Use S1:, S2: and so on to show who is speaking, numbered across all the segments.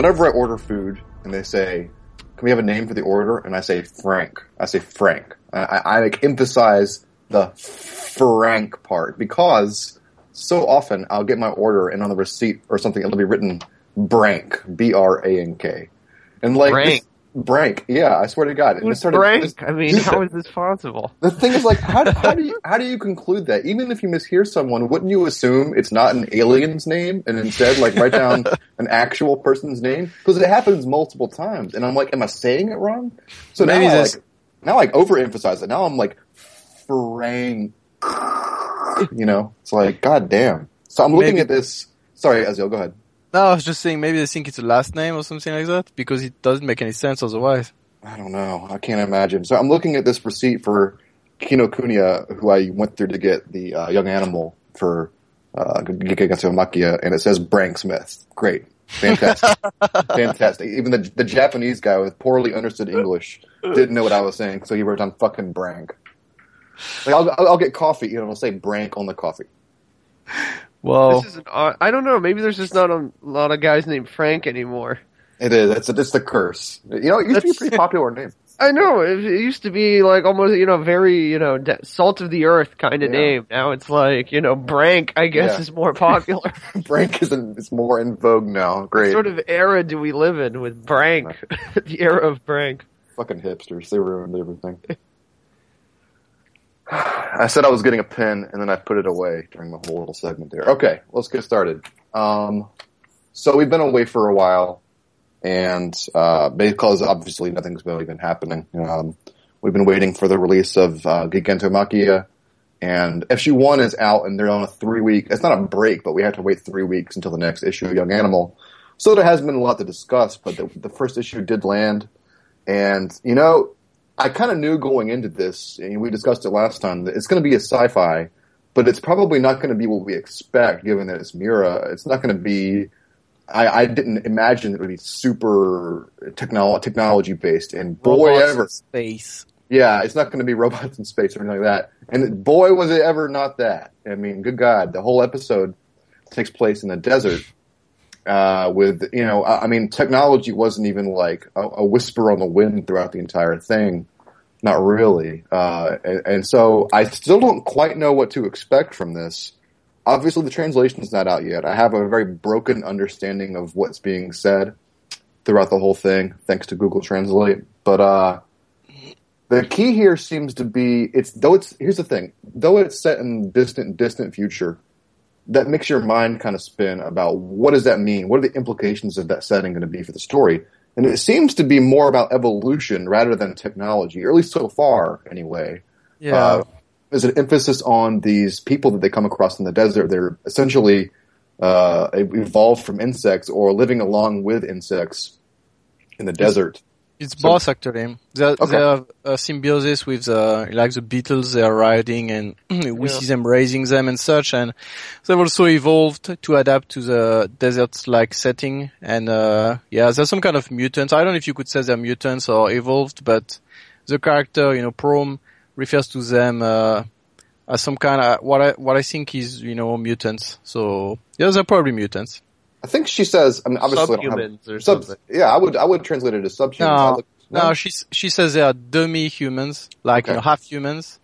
S1: whenever I order food and they say, "Can we have a name for the order?" and I say Frank, I say Frank. I, I, like emphasize the Frank part because so often I'll get my order and on the receipt or something it'll be written Brank, B R A N K, and like
S2: Brank.
S1: This- Brank, yeah, I swear to God, it
S2: Who's
S1: started-
S2: Frank? I mean, how is this possible?
S1: the thing is, like, how, how do you how do you conclude that? Even if you mishear someone, wouldn't you assume it's not an alien's name and instead, like, write down an actual person's name? Because it happens multiple times, and I'm like, am I saying it wrong? So
S3: Maybe
S1: now, I, like, now I overemphasize it. Now I'm like, Frank. You know, it's like, god damn. So I'm looking
S3: Maybe-
S1: at this. Sorry, Azil, go ahead.
S3: No, I was just saying maybe they think it's a last name or something like that because it doesn't make any sense otherwise.
S1: I don't know. I can't imagine. So I'm looking at this receipt for Kinokuniya, who I went through to get the uh, young animal for uh, Gigantomakhia, and it says Brank Smith. Great. Fantastic. Fantastic. Even the the Japanese guy with poorly understood English didn't know what I was saying, so he wrote down fucking Brank. Like, I'll, I'll, I'll get coffee, you know, I'll say Brank on the coffee.
S3: Well,
S2: This is an odd, I don't know. Maybe there's just not a lot of guys named Frank anymore.
S1: It is. It's, it's the curse. You know, it used to be a pretty popular name.
S2: I know it, it used to be like almost you know very you know de- salt of the earth kind of
S1: Yeah.
S2: name. Now it's like you know Brank. I guess
S1: Yeah.
S2: is more popular.
S1: Brank is, in, is more in vogue now. Great.
S2: What sort of era do we live in with Brank? the era of Brank.
S1: Fucking hipsters. They ruined everything. I said I was getting a pen and then I put it away during the whole little segment there. Okay, let's get started. Um, so we've been away for a while and, uh, because obviously nothing's really been happening. Um, we've been waiting for the release of, uh, Gigantomakhia and FG1 is out and they're on a three week, it's not a break, but we have to wait three weeks until the next issue of Young Animal. So there has been a lot to discuss, but the, the first issue did land. And, you know, I kind of knew going into this, and we discussed it last time, that it's going to be a sci-fi, but it's probably not going to be what we expect, given that it's Miura. It's not going to be. I, I didn't imagine it would be super technolo- technology based, and boy
S3: robots
S1: ever,
S3: space.
S1: yeah, it's not going to be robots in space or anything like that. And boy was it ever not that. I mean, good God, the whole episode takes place in the desert. Uh, with you know, I I mean, technology wasn't even like a, a whisper on the wind throughout the entire thing. Not really. Uh, and, and so I still don't quite know what to expect from this. Obviously, the translation's not out yet. I have a very broken understanding of what's being said throughout the whole thing, thanks to Google Translate. But uh, the key here seems to be it's though it's here's the thing though it's set in distant distant future that makes your mind kind of spin about what does that mean what are the implications of that setting going to be for the story and it seems to be more about evolution rather than technology or at least so far anyway.
S3: Yeah.
S1: uh, there's an emphasis on these people that they come across in the desert. They're essentially uh, evolved from insects or living along with insects in the desert
S3: It's
S1: So-
S3: both actually. They
S1: Okay.
S3: they have a symbiosis with uh, like the beetles they are riding, and we
S2: Yeah.
S3: see them raising them and such. And they've also evolved to adapt to the desert-like setting. And uh, yeah, there's some kind of mutants. I don't know if you could say they're mutants or evolved, but the character, you know, Prom refers to them uh, as some kind of what I what I think is you know mutants. So yeah, they're probably mutants.
S1: I think she says. I mean, obviously, I have-
S2: or
S1: Subs-
S2: something.
S1: yeah, I would I would translate it as subhumans. I
S3: No,
S1: look-
S3: no, she she says they are dummy humans, like you know half humans.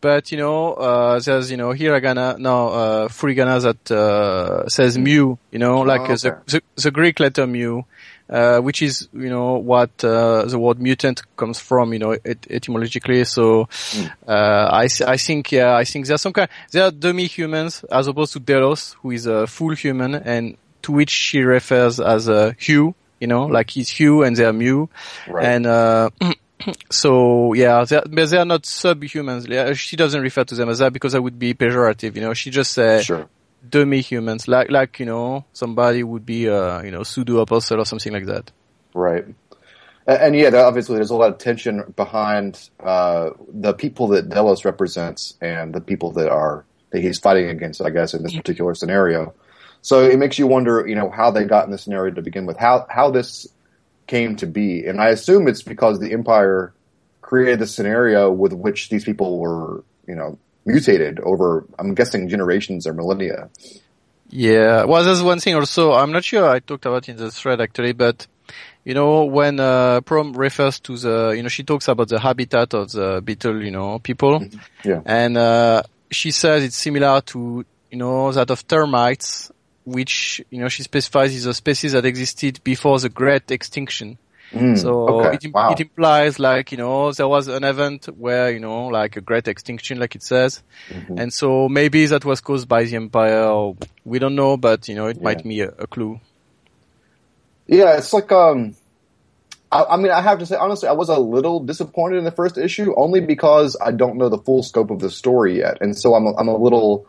S3: But you know, uh, there's you know hiragana, no uh, furigana that uh, says mu. You know, like
S1: Oh,
S3: uh, the, the the Greek letter mu, uh, which is you know what uh, the word mutant comes from. You know, et- etymologically. So
S1: Hmm.
S3: uh, I s- I think yeah, I think there's some kind. They are dummy humans as opposed to Delos, who is a full human, and to which she refers as a Hugh. You know, like he's Hugh and they're Mew.
S1: Right.
S3: And uh, so yeah, they're, but they are not subhumans. Yeah, She doesn't refer to them as that because that would be pejorative. You know, she just says
S1: sure.
S3: dummy humans, like like you know somebody would be uh, you know pseudo apostle or something like that.
S1: Right. And, and yeah, obviously, there's a lot of tension behind uh, the people that Delos represents and the people that are that he's fighting against. I guess in this particular scenario, so it makes you wonder, you know, how they got in this scenario to begin with, how how this came to be, and I assume it's because the Empire created the scenario with which these people were, you know, mutated over. I'm guessing generations or millennia.
S3: Yeah, well, there's one thing also. I'm not sure I talked about in the thread actually, but you know, when uh, Prom refers to the, you know, she talks about the habitat of the beetle, you know, people,
S1: Yeah.
S3: and uh, she says it's similar to, you know, that of termites, which you know she specifies is a species that existed before the Great Extinction.
S1: Mm,
S3: So
S1: okay.
S3: it,
S1: wow.
S3: it implies like, you know, there was an event where, you know, like a great extinction, like it says.
S1: Mhm.
S3: And so maybe that was caused by the empire. Or we don't know, but, you know, it
S1: Yeah.
S3: might be a, a clue.
S1: Yeah, it's like um, I, I mean, I have to say honestly, I was a little disappointed in the first issue only because I don't know the full scope of the story yet, and so I'm a, I'm a little,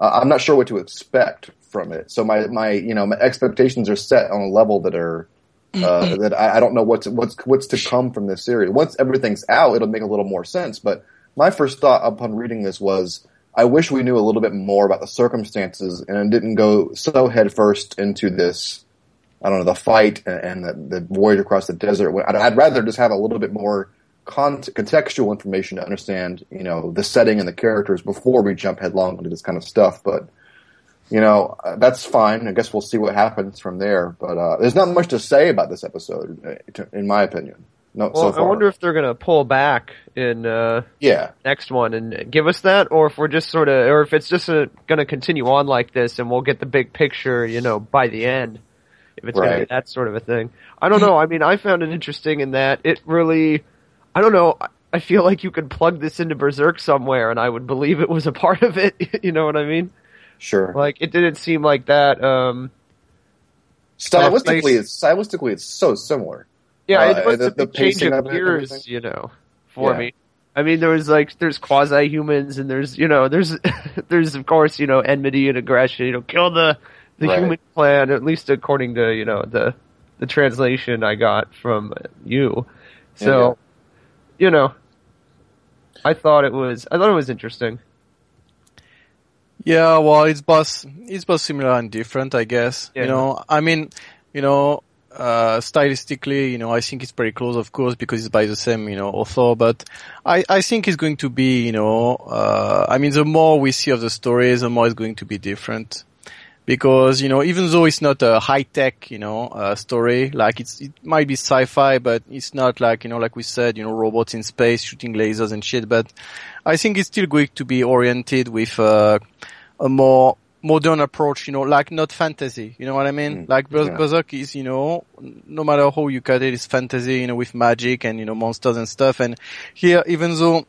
S1: uh, I'm not sure what to expect from it. So my my you know my expectations are set on a level that are. Uh, that I, I don't know what's what's what's to come from this series. Once everything's out, it'll make a little more sense. But my first thought upon reading this was, I wish we knew a little bit more about the circumstances and didn't go so headfirst into this I don't know, the fight and, and the, the voyage across the desert. I'd, I'd rather just have a little bit more contextual information to understand, you know, the setting and the characters before we jump headlong into this kind of stuff. But, you know, uh, that's fine. I guess we'll see what happens from there. But, uh, there's not much to say about this episode, uh, in my opinion. No,
S2: Well,
S1: so far.
S2: I wonder if they're gonna pull back in uh,
S1: yeah.
S2: next one and give us that, or if we're just sort of, or if it's just uh gonna continue on like this, and we'll get the big picture, you know, by the end. If it's gonna be that sort of a thing, I don't know. I mean, I found it interesting in that it really, I don't know. I- feel like you could plug this into Berserk somewhere, and I would believe it was a part of it. you know what I mean?
S1: Sure.
S2: Like it didn't seem like that. Um,
S1: stylistically, it's, stylistically, it's so similar.
S2: Yeah,
S1: Uh,
S2: it was
S1: the- the
S2: change of
S1: of it and
S2: gears, you know, for
S1: Yeah.
S2: me. I mean, there was like there's quasi humans, and there's you know there's there's of course you know enmity and aggression. You know, kill the the
S1: Right.
S2: human clan, at least according to you know the the translation I got from you. So, you know, I thought it was I thought it was interesting.
S3: Yeah, well, it's both, it's both similar and different, I guess.
S2: Yeah.
S3: You know, I mean, you know, uh, stylistically, you know, I think it's pretty close, of course, because it's by the same, you know, author, but I, I think it's going to be, you know, uh, I mean, the more we see of the story, the more it's going to be different. Because, you know, even though it's not a high-tech, you know, uh, story, like it's, it might be sci-fi, but it's not like, you know, like we said, you know, robots in space shooting lasers and shit, but I think it's still going to be oriented with, uh, a more modern approach, you know, like not fantasy, you know what I mean?
S1: Mm,
S3: like Ber-
S1: yeah.
S3: Berserk is, you know, no matter how you cut it, it's fantasy, you know, with magic and, you know, monsters and stuff. And here, even though,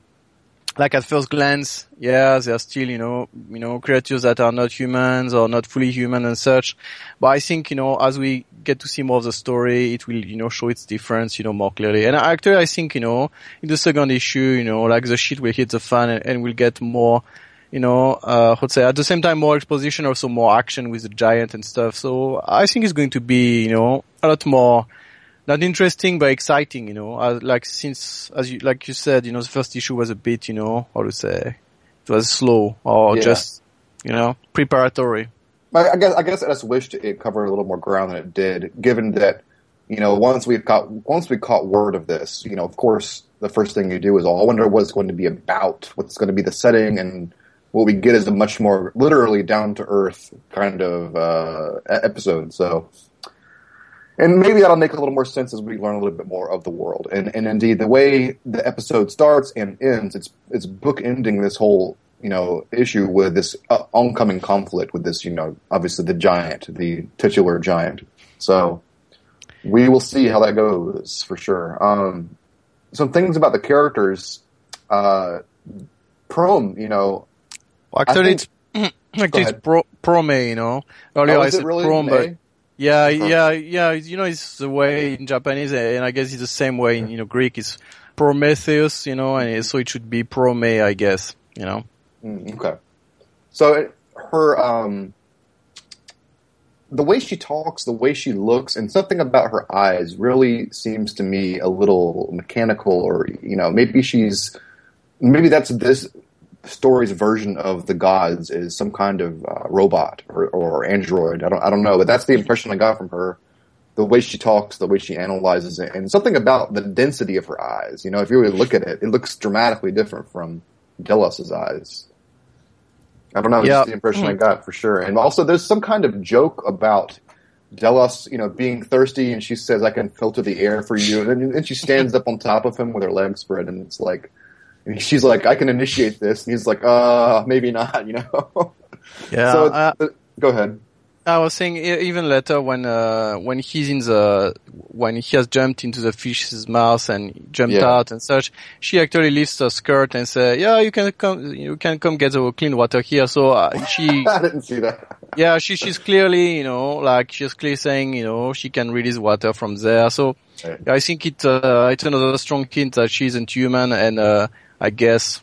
S3: like at first glance, yeah, they are still, you know, you know, creatures that are not humans or not fully human and such. But I think, you know, as we get to see more of the story, it will, you know, show its difference, you know, more clearly. And actually, I think, you know, in the second issue, you know, like the shit will hit the fan and, and we'll get more, you know, uh, to say, at the same time, more exposition, also more action with the giant and stuff. So I think it's going to be, you know, a lot more, not interesting, but exciting, you know, uh, like since, as you, like you said, you know, the first issue was a bit, you know, how to say, it was slow or
S1: Yeah.
S3: just, you know, preparatory.
S1: I I guess I guess I just wished it covered a little more ground than it did, given that you know once we got once we caught word of this, you know, of course, the first thing you do is, oh, I wonder what it's going to be about, what's going to be the setting, and what we get is a much more literally down to earth kind of uh, episode. So. And maybe that'll make a little more sense as we learn a little bit more of the world. And and indeed, the way the episode starts and ends, it's it's bookending this whole you know issue with this uh, oncoming conflict with this you know obviously the giant, the titular giant. So we will see how that goes for sure. Um, some things about the characters. Uh, Prom, you know,
S3: Well, actually,
S1: think-
S3: it's, actually it's pro, prome, you know. Earlier
S1: oh,
S3: I
S1: is it
S3: said
S1: really
S3: prom, but yeah, yeah, yeah, you know, it's the way in Japanese, and I guess it's the same way in, you know, Greek, it's Prometheus, you know, and so it should be prome, I guess, you know.
S1: Mm, okay. So her, um, the way she talks, the way she looks, and something about her eyes really seems to me a little mechanical, or you know, maybe she's, maybe that's this story's version of the gods is some kind of uh, robot or, or android. I don't, I don't know, but that's the impression I got from her. The way she talks, the way she analyzes it, and something about the density of her eyes. You know, if you really look at it, it looks dramatically different from Delos' eyes. I don't know. It's
S3: Yeah.
S1: the impression I got for sure. And also, there's some kind of joke about Delos, you know, being thirsty, and she says, "I can filter the air for you," and then and she stands up on top of him with her legs spread, and it's like, and she's like, "I can initiate this," and he's like, "Uh, maybe not," you know.
S3: Yeah.
S1: so,
S3: uh,
S1: go ahead.
S3: I was saying even later when uh, when he's in the when he has jumped into the fish's mouth and jumped
S1: Yeah.
S3: out and such, she actually lifts her skirt and say, "Yeah, you can come, you can come get the clean water here." So uh, she,
S1: I didn't see that.
S3: yeah, she she's clearly you know like she's clearly saying you know she can release water from there. So
S1: Right.
S3: I think it uh, it's another strong hint that she isn't human, and uh, I guess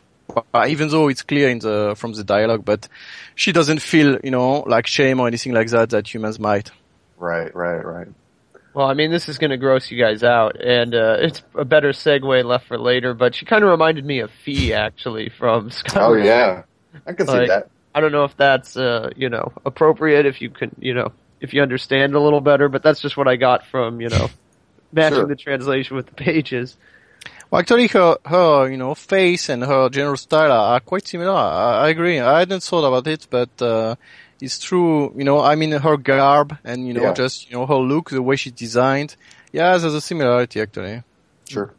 S3: uh, even though it's clear in the from the dialogue, but she doesn't feel you know like shame or anything like that that humans might.
S1: Right, right, right.
S2: Well, I mean, this is going to gross you guys out, and uh, it's a better segue left for later. But she kind of reminded me of Fee, actually, from
S1: Oh yeah, I can see that.
S2: I don't know if that's uh, you know appropriate if you can you know if you understand a little better, but that's just what I got from you know matching
S1: Sure.
S2: the translation with the pages.
S3: Well, actually, her her you know face and her general style are, are quite similar. I, I agree. I hadn't thought about it, but uh, it's true. You know, I mean, her garb and you know
S1: Yeah.
S3: just you know her look, the way she's designed. Yeah, there's a similarity actually.
S1: Sure.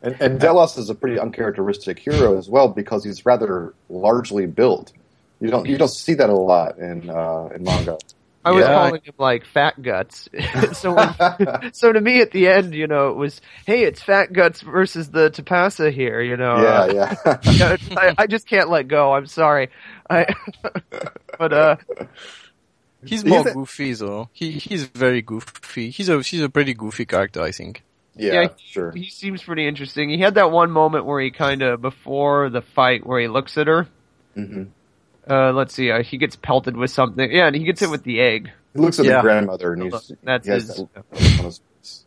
S1: And, and Delos is a pretty uncharacteristic hero as well because he's rather largely built. You don't you don't see that a lot in uh, in manga.
S2: I was
S3: Yeah.
S2: calling him like fat guts. so when, so to me at the end, you know, it was hey, it's fat guts versus the Tapasa here. You know,
S1: yeah,
S2: Uh,
S1: yeah.
S2: you know, I, I just can't let go. I'm sorry. I, but uh,
S3: He's
S1: Do you
S3: more
S1: thi-
S3: goofy though. He he's very goofy. He's a he's a pretty goofy character, I think.
S1: yeah,
S2: Yeah,
S1: sure.
S2: he seems pretty interesting. He had that one moment where he kind of before the fight where he looks at her.
S1: hmm
S2: Uh, let's see. Uh, he gets pelted with something. Yeah, and he gets hit with the egg.
S1: He looks at
S3: Yeah.
S1: the grandmother and he's
S2: That's
S1: he has
S2: his.
S1: that look on his face.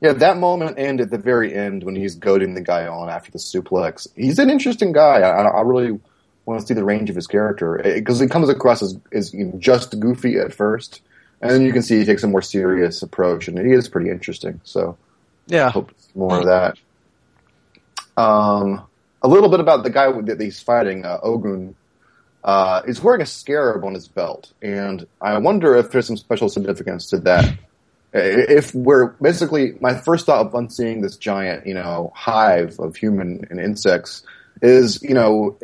S1: Yeah, that moment and at the very end when he's goading the guy on after the suplex. He's an interesting guy. I, I really want to see the range of his character because he comes across as, as you know, just goofy at first, and then you can see he takes a more serious approach, and he is pretty interesting. So
S3: Yeah.
S1: hope to more of that. Um, a little bit about the guy that he's fighting, uh, Ogun. Uh, he's wearing a scarab on his belt, and I wonder if there's some special significance to that. If we're basically, my first thought upon seeing this giant, you know, hive of human and insects is, you know,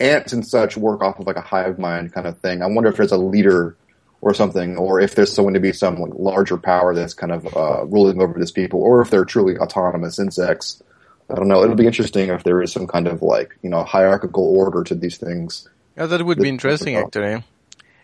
S1: ants and such work off of like a hive mind kind of thing. I wonder if there's a leader or something, or if there's going to be some like, larger power that's kind of uh, ruling over these people, or if they're truly autonomous insects. I don't know. It'll be interesting if there is some kind of like you know hierarchical order to these things.
S3: Yeah, that would be interesting actually.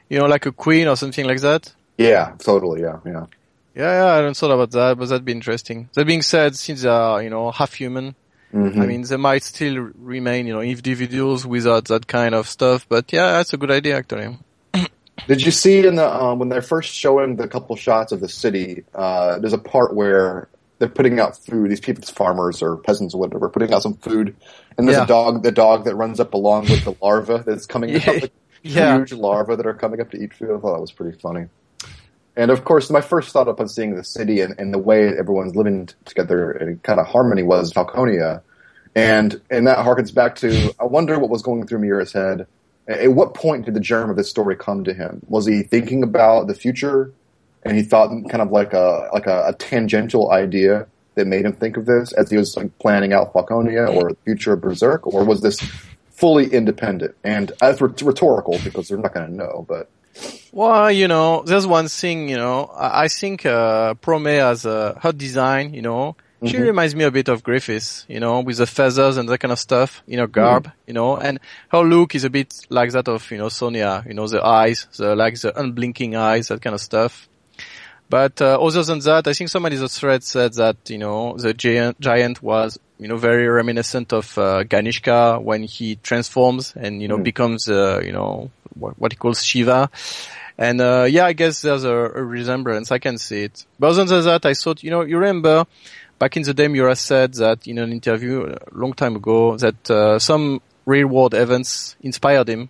S3: You know, like a queen or something like that.
S1: Yeah, totally. Yeah, yeah.
S3: Yeah, yeah, I hadn't thought about that, but that'd be interesting. That being said, since they are, you know, half human,
S1: Mhm.
S3: I mean, they might still remain, you know, individuals without that kind of stuff, but yeah, that's a good idea actually.
S1: Did you see in the um, when they're first showing the couple shots of the city? Uh, there's a part where they're putting out food. These people's farmers or peasants or whatever, putting out some food, and there's
S3: Yeah.
S1: a dog. The dog that runs up along with the larva that's coming
S3: Yeah.
S1: up. The
S3: Yeah.
S1: Huge larvae that are coming up to eat food. I thought that was pretty funny. And of course, my first thought upon seeing the city and, and the way everyone's living together in kind of harmony was Falconia. And, and that harkens back to, I wonder what was going through Miura's head. At what point did the germ of this story come to him? Was he thinking about the future and he thought kind of like a, like a, a tangential idea that made him think of this as he was like planning out Falconia or the future of Berserk? Or was this fully independent? And that's rhet- rhetorical because they're not going to know, but
S3: Well, you know, there's one thing, you know, I, think, uh, Prome has, uh, her design, you know, she
S1: Mhm.
S3: reminds me a bit of Griffith's, you know, with the feathers and that kind of stuff, you know, garb, you know, and her look is a bit like that of, you know, Sonia, you know, the eyes, the, like the unblinking eyes, that kind of stuff. But, uh, other than that, I think somebody in the thread said that, you know, the giant, giant was, you know, very reminiscent of, uh, Ganishka when he transforms and, you know,
S1: Mm.
S3: becomes, uh, you know, what, what he calls Shiva. And, uh, yeah, I guess there's a, a resemblance. I can see it. But other than that, I thought, you know, you remember back in the day, Miura said that in an interview a long time ago that, uh, some real world events inspired him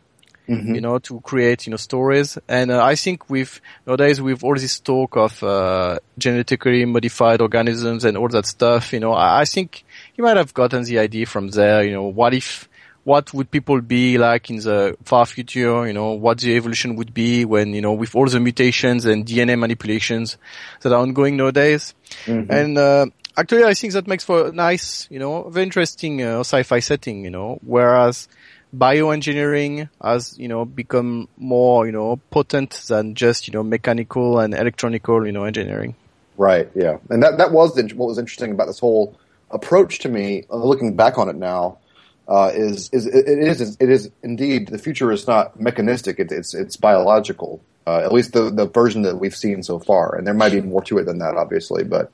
S1: Mhm.
S3: you know, to create, you know, stories. And uh, I think with nowadays with all this talk of uh, genetically modified organisms and all that stuff, you know, I, I think he might have gotten the idea from there. You know, what if what would people be like in the far future, you know, what the evolution would be when, you know, with all the mutations and DNA manipulations that are ongoing nowadays.
S1: Mhm.
S3: And, uh, actually I think that makes for a nice, you know, very interesting, uh, sci-fi setting, you know, whereas bioengineering has, you know, become more, you know, potent than just, you know, mechanical and electronical, you know, engineering.
S1: Right. Yeah. And that that was the, what was interesting about this whole approach to me. Uh, looking back on it now, uh, is is it, it is it is indeed the future is not mechanistic. It, it's it's biological. Uh, at least the the version that we've seen so far, and there might be more to it than that, obviously. But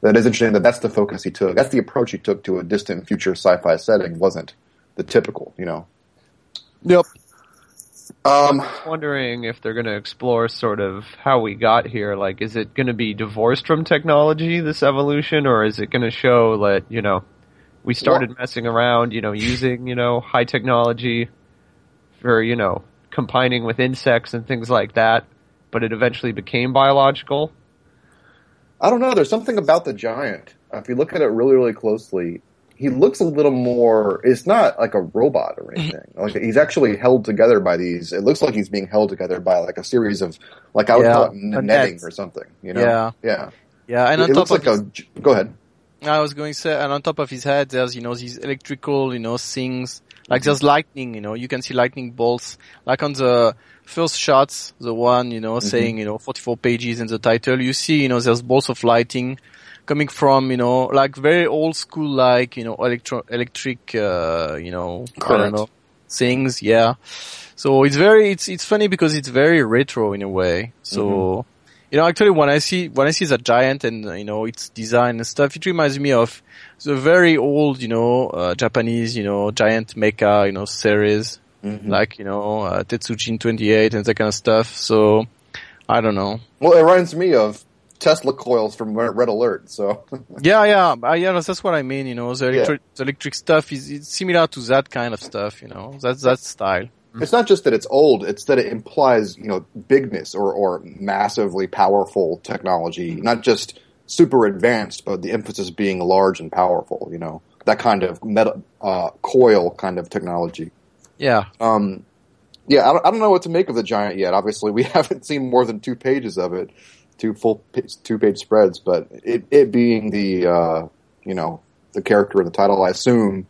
S1: that is interesting that that's the focus he took. That's the approach he took to a distant future sci-fi setting. Wasn't the typical, you know.
S3: Yep.
S1: Um, I'm
S2: wondering if they're going to explore sort of how we got here. Like, is it going to be divorced from technology, this evolution, or is it going to show that, you know, we started messing around, you know, using, you know, high technology for, you know, combining with insects and things like that, but it eventually became biological?
S1: I don't know. There's something about the giant. If you look at it really, really closely, he looks a little more. It's not like a robot or mm-hmm. anything. Like he's actually held together by these. It looks like he's being held together by like a series of, like I would
S3: Yeah,
S1: call it netting
S3: net.
S1: or something. You know?
S3: Yeah.
S1: Yeah.
S3: Yeah. And on
S1: it
S3: top
S1: looks
S3: of
S1: like a. Go ahead.
S3: I was going to say, and on top of his head, there's, you know, these electrical, you know, things. Like mm-hmm. there's lightning, you know, you can see lightning bolts. Like on the first shots, the one, you know, mm-hmm. saying, you know, 44 pages in the title, you see, you know, there's bolts of lighting coming from, you know, like very old school, like, you know, electro, electric, uh, you know, I don't know, things. Yeah. So it's very, it's, it's funny because it's very retro in a way. So, you know, actually when I see, when I see the giant and, you know, its design and stuff, it reminds me of the very old, you know, uh, Japanese, you know, giant mecha, you know, series,
S1: Mhm.
S3: like, you know, uh, Tetsujin 28 and that kind of stuff. So, I don't know.
S1: Well, it reminds me of Tesla coils from Red Alert. So
S3: Yeah, yeah, uh, yeah, that's what I mean, you know, the electric, the electric stuff is, similar to that kind of stuff, you know, that's, that style.
S1: it's not just that it's old; it's that it implies you know bigness or or massively powerful technology, not just super advanced, but the emphasis being large and powerful. You know that kind of meta uh, coil kind of technology.
S3: Yeah.
S1: Um, yeah, I don't, I don't know what to make of the giant yet. Obviously, we haven't seen more than two pages of it, two full two page spreads. But it, it being the uh, you know the character in the title, I assume.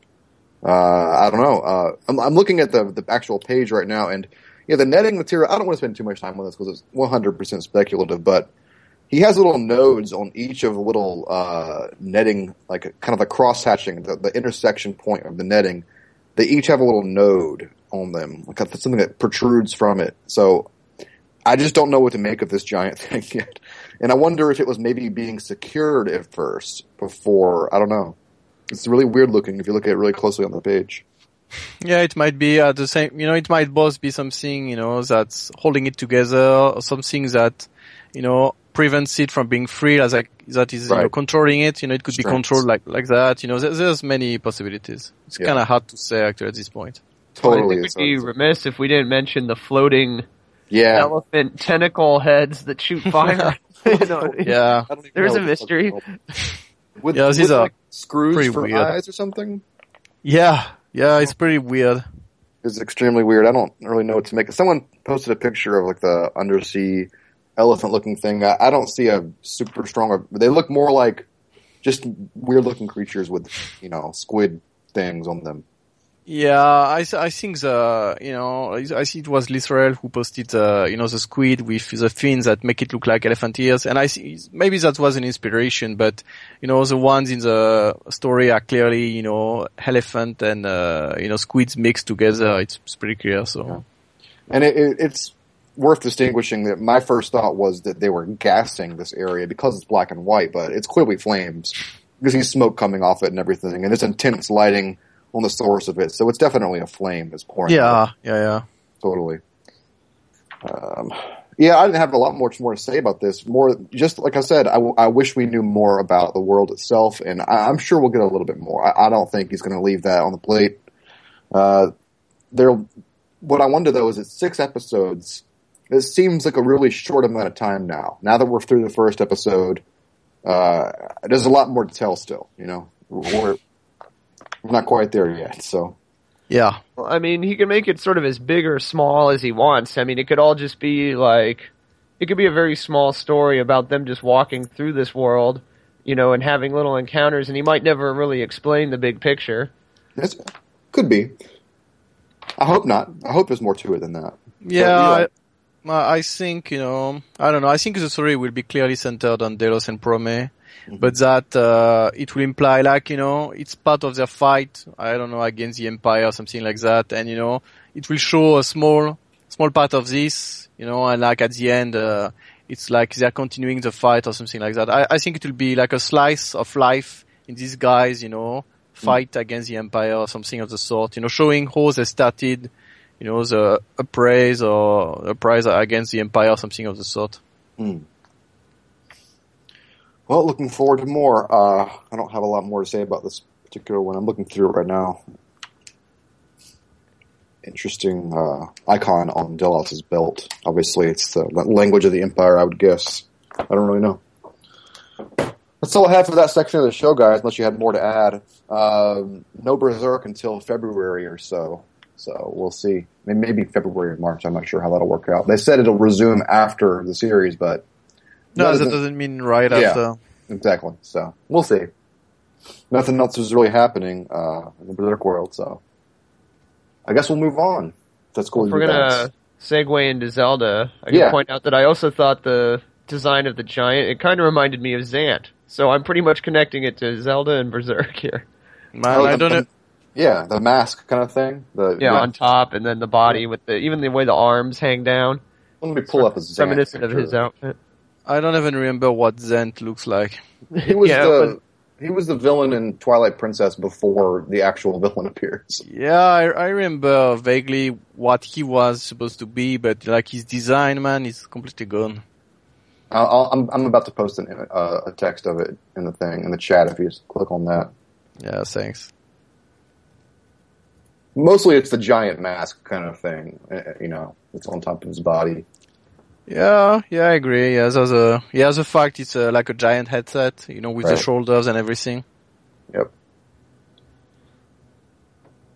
S1: Uh, I don't know. Uh, I'm, I'm looking at the the actual page right now, and yeah, the netting material. I don't want to spend too much time on this because it's 100 percent speculative, but. He has little nodes on each of the little uh, netting, like kind of the cross hatching, the, the intersection point of the netting they each have a little node on them, like something that protrudes from it. So I just don't know what to make of this giant thing yet. And I wonder if it was maybe being secured at first before, I don't know. It's really weird looking if you look at it really closely on the page.
S3: Yeah, it might be at the same, you know, it might both be something, you know, that's holding it together or something that, you know, prevents it from being free as like, that is, you know, controlling it, you know, it could be controlled like, like that, you know, there, there's many possibilities. It's
S1: Yeah.
S3: kind of hard to say actually at this point.
S1: Totally.
S2: I think we'd be remiss if we didn't mention the floating
S1: yeah.
S2: elephant tentacle heads that shoot fire. you know,
S3: Yeah.
S1: I don't even
S2: There's a
S1: what the fuck
S2: mystery.
S1: With,
S3: Yeah,
S1: with
S3: these uh, are
S1: like screws for
S3: weird.
S1: eyes or something?
S3: Yeah. Yeah, it's pretty weird.
S1: It's extremely weird. I don't really know what to make. Someone posted a picture of like the undersea elephant looking thing. I, I don't see a super strong. They look more like just weird looking creatures with you know squid things on them.
S3: Yeah, I, I think the, you know, I I see it was Lizrael who posted, uh, you know, the squid with the fins that make it look like elephant ears. And I see, maybe that was an inspiration, but, you know, the ones in the story are clearly, you know, elephant and, uh, you know, squids mixed together. It's, it's pretty clear. So,
S1: And it, it, it's worth distinguishing that my first thought was that they were gassing this area because it's black and white, but it's clearly flames. You see smoke coming off it and everything, and it's intense lighting on the source of it. So it's definitely a flame that's pouring. out.
S3: yeah, yeah, yeah.
S1: totally. Um, yeah, I didn't have a lot much more to say about this. More, just like I said, I, w- I wish we knew more about the world itself, and I, I'm sure we'll get a little bit more. I, I don't think he's going to leave that on the plate. Uh, there, what I wonder though is it's six episodes. It seems like a really short amount of time now. Now that we're through the first episode, uh, there's a lot more to tell still. You know, we're we're not quite there yet. So
S3: Yeah.
S2: Well, I mean, he can make it sort of as big or small as he wants. I mean, it could all just be like, it could be a very small story about them just walking through this world, you know, and having little encounters, and he might never really explain the big picture.
S1: That's, could be. I hope not. I hope there's more to it than that.
S3: Yeah, I, I think, you know, I don't know. I think the story will be clearly centered on Delos and Prome, but that, uh, it will imply like, you know, it's part of their fight, I don't know, against the Empire or something like that. And, you know, it will show a small, small part of this, you know, and like at the end, uh, it's like they're continuing the fight or something like that. I, I think it will be like a slice of life in these guys, you know, fight against the Empire or something of the sort, you know, showing how they started, you know, the appraise or appraise against the Empire or something of the sort.
S1: Hmm. Well, looking forward to more. Uh, I don't have a lot more to say about this particular one. I'm looking through it right now. Interesting uh, icon on Delos' belt. Obviously, it's the language of the Empire, I would guess. I don't really know. That's all I have for that section of the show, guys, unless you had more to add. Um, no Berserk until February or so. So we'll see. Maybe February or March. I'm not sure how that'll work out. They said it'll resume after the series, but
S3: No,
S1: Nothing-
S3: that doesn't mean right
S1: Yeah.
S3: after.
S1: Exactly. So we'll see. Nothing else is really happening uh, in the Berserk world, so I guess we'll move on. That's cool.
S2: If we're gonna
S1: guys.
S2: segue into Zelda, I can
S1: Yeah.
S2: point out that I also thought the design of the giant, it kind of reminded me of Zant. So I'm pretty much connecting it to Zelda and Berserk here.
S3: Man,
S1: Oh,
S3: I don't know.
S1: Yeah, the mask kind of thing. The
S2: Yeah, on top, and then the body with the, even the way the arms hang down.
S1: Let me pull up a Zant
S2: Reminiscent of his outfit.
S3: I don't even remember what Zant looks like.
S1: He was
S2: Yeah,
S1: the he was the villain in Twilight Princess before the actual villain appears.
S3: Yeah, I, I remember vaguely what he was supposed to be, but like his design, man, is completely gone.
S1: I'll, I'll, I'm I'm about to post an, uh, a text of it in the thing in the chat if you just click on that.
S3: Yeah, thanks.
S1: Mostly, it's the giant mask kind of thing. uh, You know, it's on top of his body.
S3: Yeah, yeah, I agree. Yeah, there's a yeah, the fact it's uh, like a giant headset, you know, with the shoulders and everything.
S1: Yep.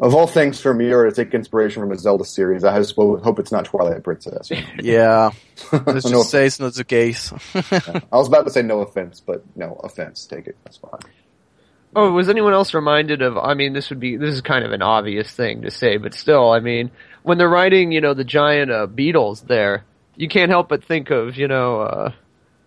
S1: Of all things for me, or to take inspiration from a Zelda series, I just hope it's not Twilight Princess.
S3: Yeah, let's
S1: No
S3: just say it's not the case.
S1: I was about to say no offense, but no offense. Take it. That's fine.
S2: Oh, was anyone else reminded of? I mean, this would be this is kind of an obvious thing to say, but still, I mean, when they're riding, you know, the giant uh, beetles there, you can't help but think of, you know, uh,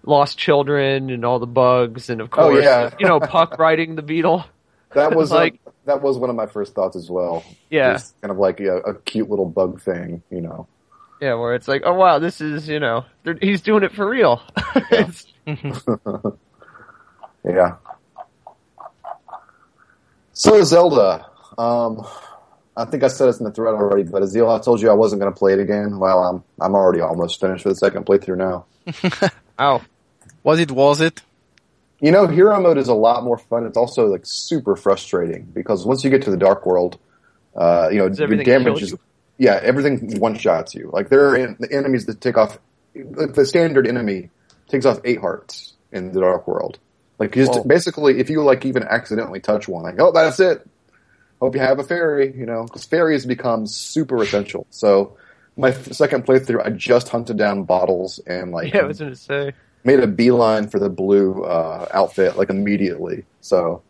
S2: Lost Children and all the bugs, and of course,
S1: Oh,
S2: course,
S1: yeah.
S2: you know, Puck riding the beetle.
S1: That was
S2: Like-
S1: like that was one of my first thoughts as well.
S2: Yeah,
S1: Just kind of like a, a cute little bug thing, you know.
S2: yeah, where it's like, oh wow, this is, you know, he's doing it for real. It's-
S1: Yeah. So Zelda, um, I think I said this in the thread already, but Azil, I told you I wasn't going to play it again. Well, I'm I'm already almost finished with the second playthrough now.
S2: Ow.
S3: was it Was it?
S1: You know, hero mode is a lot more fun. It's also like super frustrating because once you get to the dark world, uh, you know,
S2: Does
S1: your
S2: everything
S1: damage is
S2: you?
S1: yeah, everything one shots you. Like there are en- the enemies that take off. like, The standard enemy takes off eight hearts in the dark world. Like just
S2: Whoa.
S1: basically, if you like even accidentally touch one, like oh, that's it. Hope you have a fairy. You know, because fairies become super essential. So my f- second playthrough, I just hunted down bottles and like
S2: Yeah, I was gonna say.
S1: made a beeline for the blue uh, outfit like immediately. So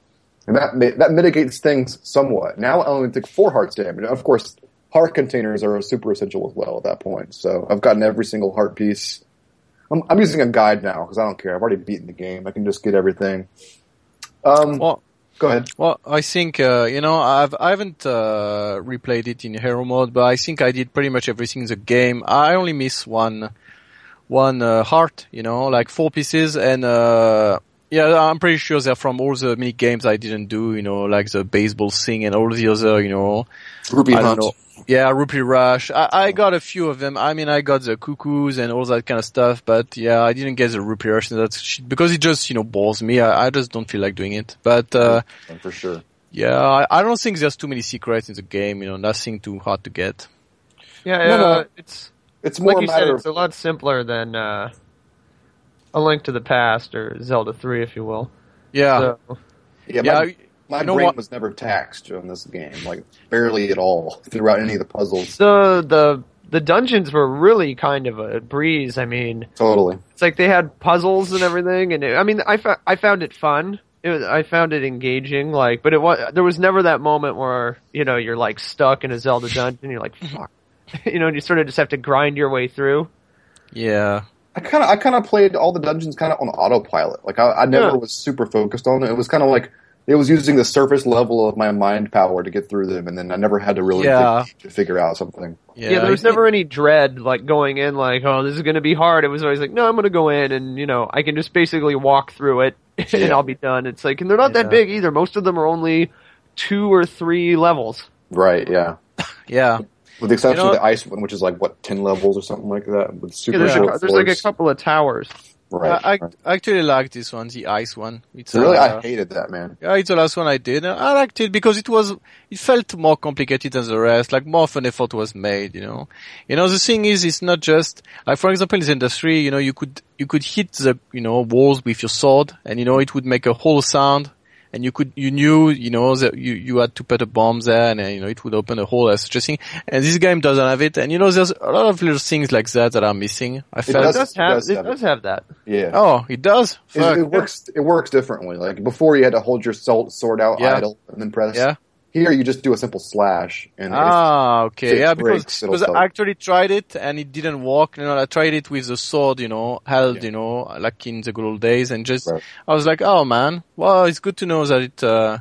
S1: and that that mitigates things somewhat. Now I only take four hearts damage. Of course, heart containers are super essential as well at that point. So I've gotten every single heart piece. I'm, I'm using a guide now because I don't care. I've already beaten the game. I can just get everything. Um,
S3: Well,
S1: go ahead.
S3: well, I think uh, you know I've I haven't uh, replayed it in hero mode, but I think I did pretty much everything in the game. I only miss one one uh, heart, you know, like four pieces, and uh, yeah, I'm pretty sure they're from all the mini games I didn't do, you know, like the baseball thing and all the other, you know,
S1: Ruby
S3: I
S1: Hunt.
S3: don't know. Yeah, Rupee Rush. I, I got a few of them. I mean, I got the cuckoos and all that kind of stuff, but yeah, I didn't get the Rupee Rush and that's shit because it just, you know, bores me. I, I just don't feel like doing it. But, uh,
S1: For sure.
S3: yeah, I, I don't think there's too many secrets in the game, you know, nothing too hard to get.
S2: Yeah,
S1: No, no.
S2: uh, it's
S1: It's more
S2: like you said,
S1: matter
S2: it's a lot simpler than uh, A Link to the Past or Zelda 3, if you will.
S3: Yeah.
S2: So,
S1: yeah,
S3: yeah,
S1: my-
S3: I-
S1: My brain
S3: what-
S1: was never taxed on this game, like barely at all throughout any of the puzzles.
S2: The the the dungeons were really kind of a breeze. I mean,
S1: Totally.
S2: it's like they had puzzles and everything, and it, I mean, I fa- I found it fun. It was, I found it engaging, like, but it was there was never that moment where you know you're like stuck in a Zelda dungeon. You're like, fuck, you know, and you sort of just have to grind your way through.
S3: Yeah.
S1: I kind of I kind of played all the dungeons kind of on autopilot. Like I, I never
S2: Yeah.
S1: was super focused on it. It was kind of like it was using the surface level of my mind power to get through them, and then I never had to really
S3: Yeah.
S1: dig deep to figure out something.
S3: Yeah.
S2: Yeah, there was never any dread like going in like, oh, this is going to be hard. It was always like, no, I'm going to go in and you know I can just basically walk through it and
S1: Yeah.
S2: I'll be done. It's like, and they're not
S3: Yeah.
S2: that big either. Most of them are only two or three levels.
S1: Right? Yeah.
S3: Yeah.
S1: With the exception
S3: You know-
S1: of the ice one, which is like what ten levels or something like that, with super
S2: Yeah, there's,
S1: short
S2: a, there's like a couple of towers.
S1: Right.
S3: I, I actually like this one, the ice one. It's
S1: really,
S3: uh,
S1: I hated that man.
S3: Yeah, it's the last one I did. I liked it because it was, it felt more complicated than the rest, like more of an effort was made, you know. You know, the thing is, it's not just, like for example in the industry, you know, you could, you could hit the, you know, walls with your sword and you know, it would make a whole sound and you could, you knew, you know, that you, you had to put a bomb there and, uh, you know, it would open a hole as such a thing. And this game doesn't have it. And you know, there's a lot of little things like that that are missing. I
S2: It
S3: felt,
S1: does-
S2: does have
S1: does
S2: it
S1: have
S2: does have that.
S1: Yeah.
S3: oh, it does?
S1: It, it works. It works differently. Like before, you had to hold your sol- sword out
S3: Yeah.
S1: idle and then press.
S3: Yeah.
S1: Here, you just do a simple slash, and
S3: Ah, okay. Yeah, because,
S1: breaks, it'll
S3: because I actually tried it and it didn't work. You know, I tried it with the sword, you know, held,
S1: Yeah.
S3: you know, like in the good old days and just,
S1: Right.
S3: I was like, oh man, well, it's good to know that it, uh,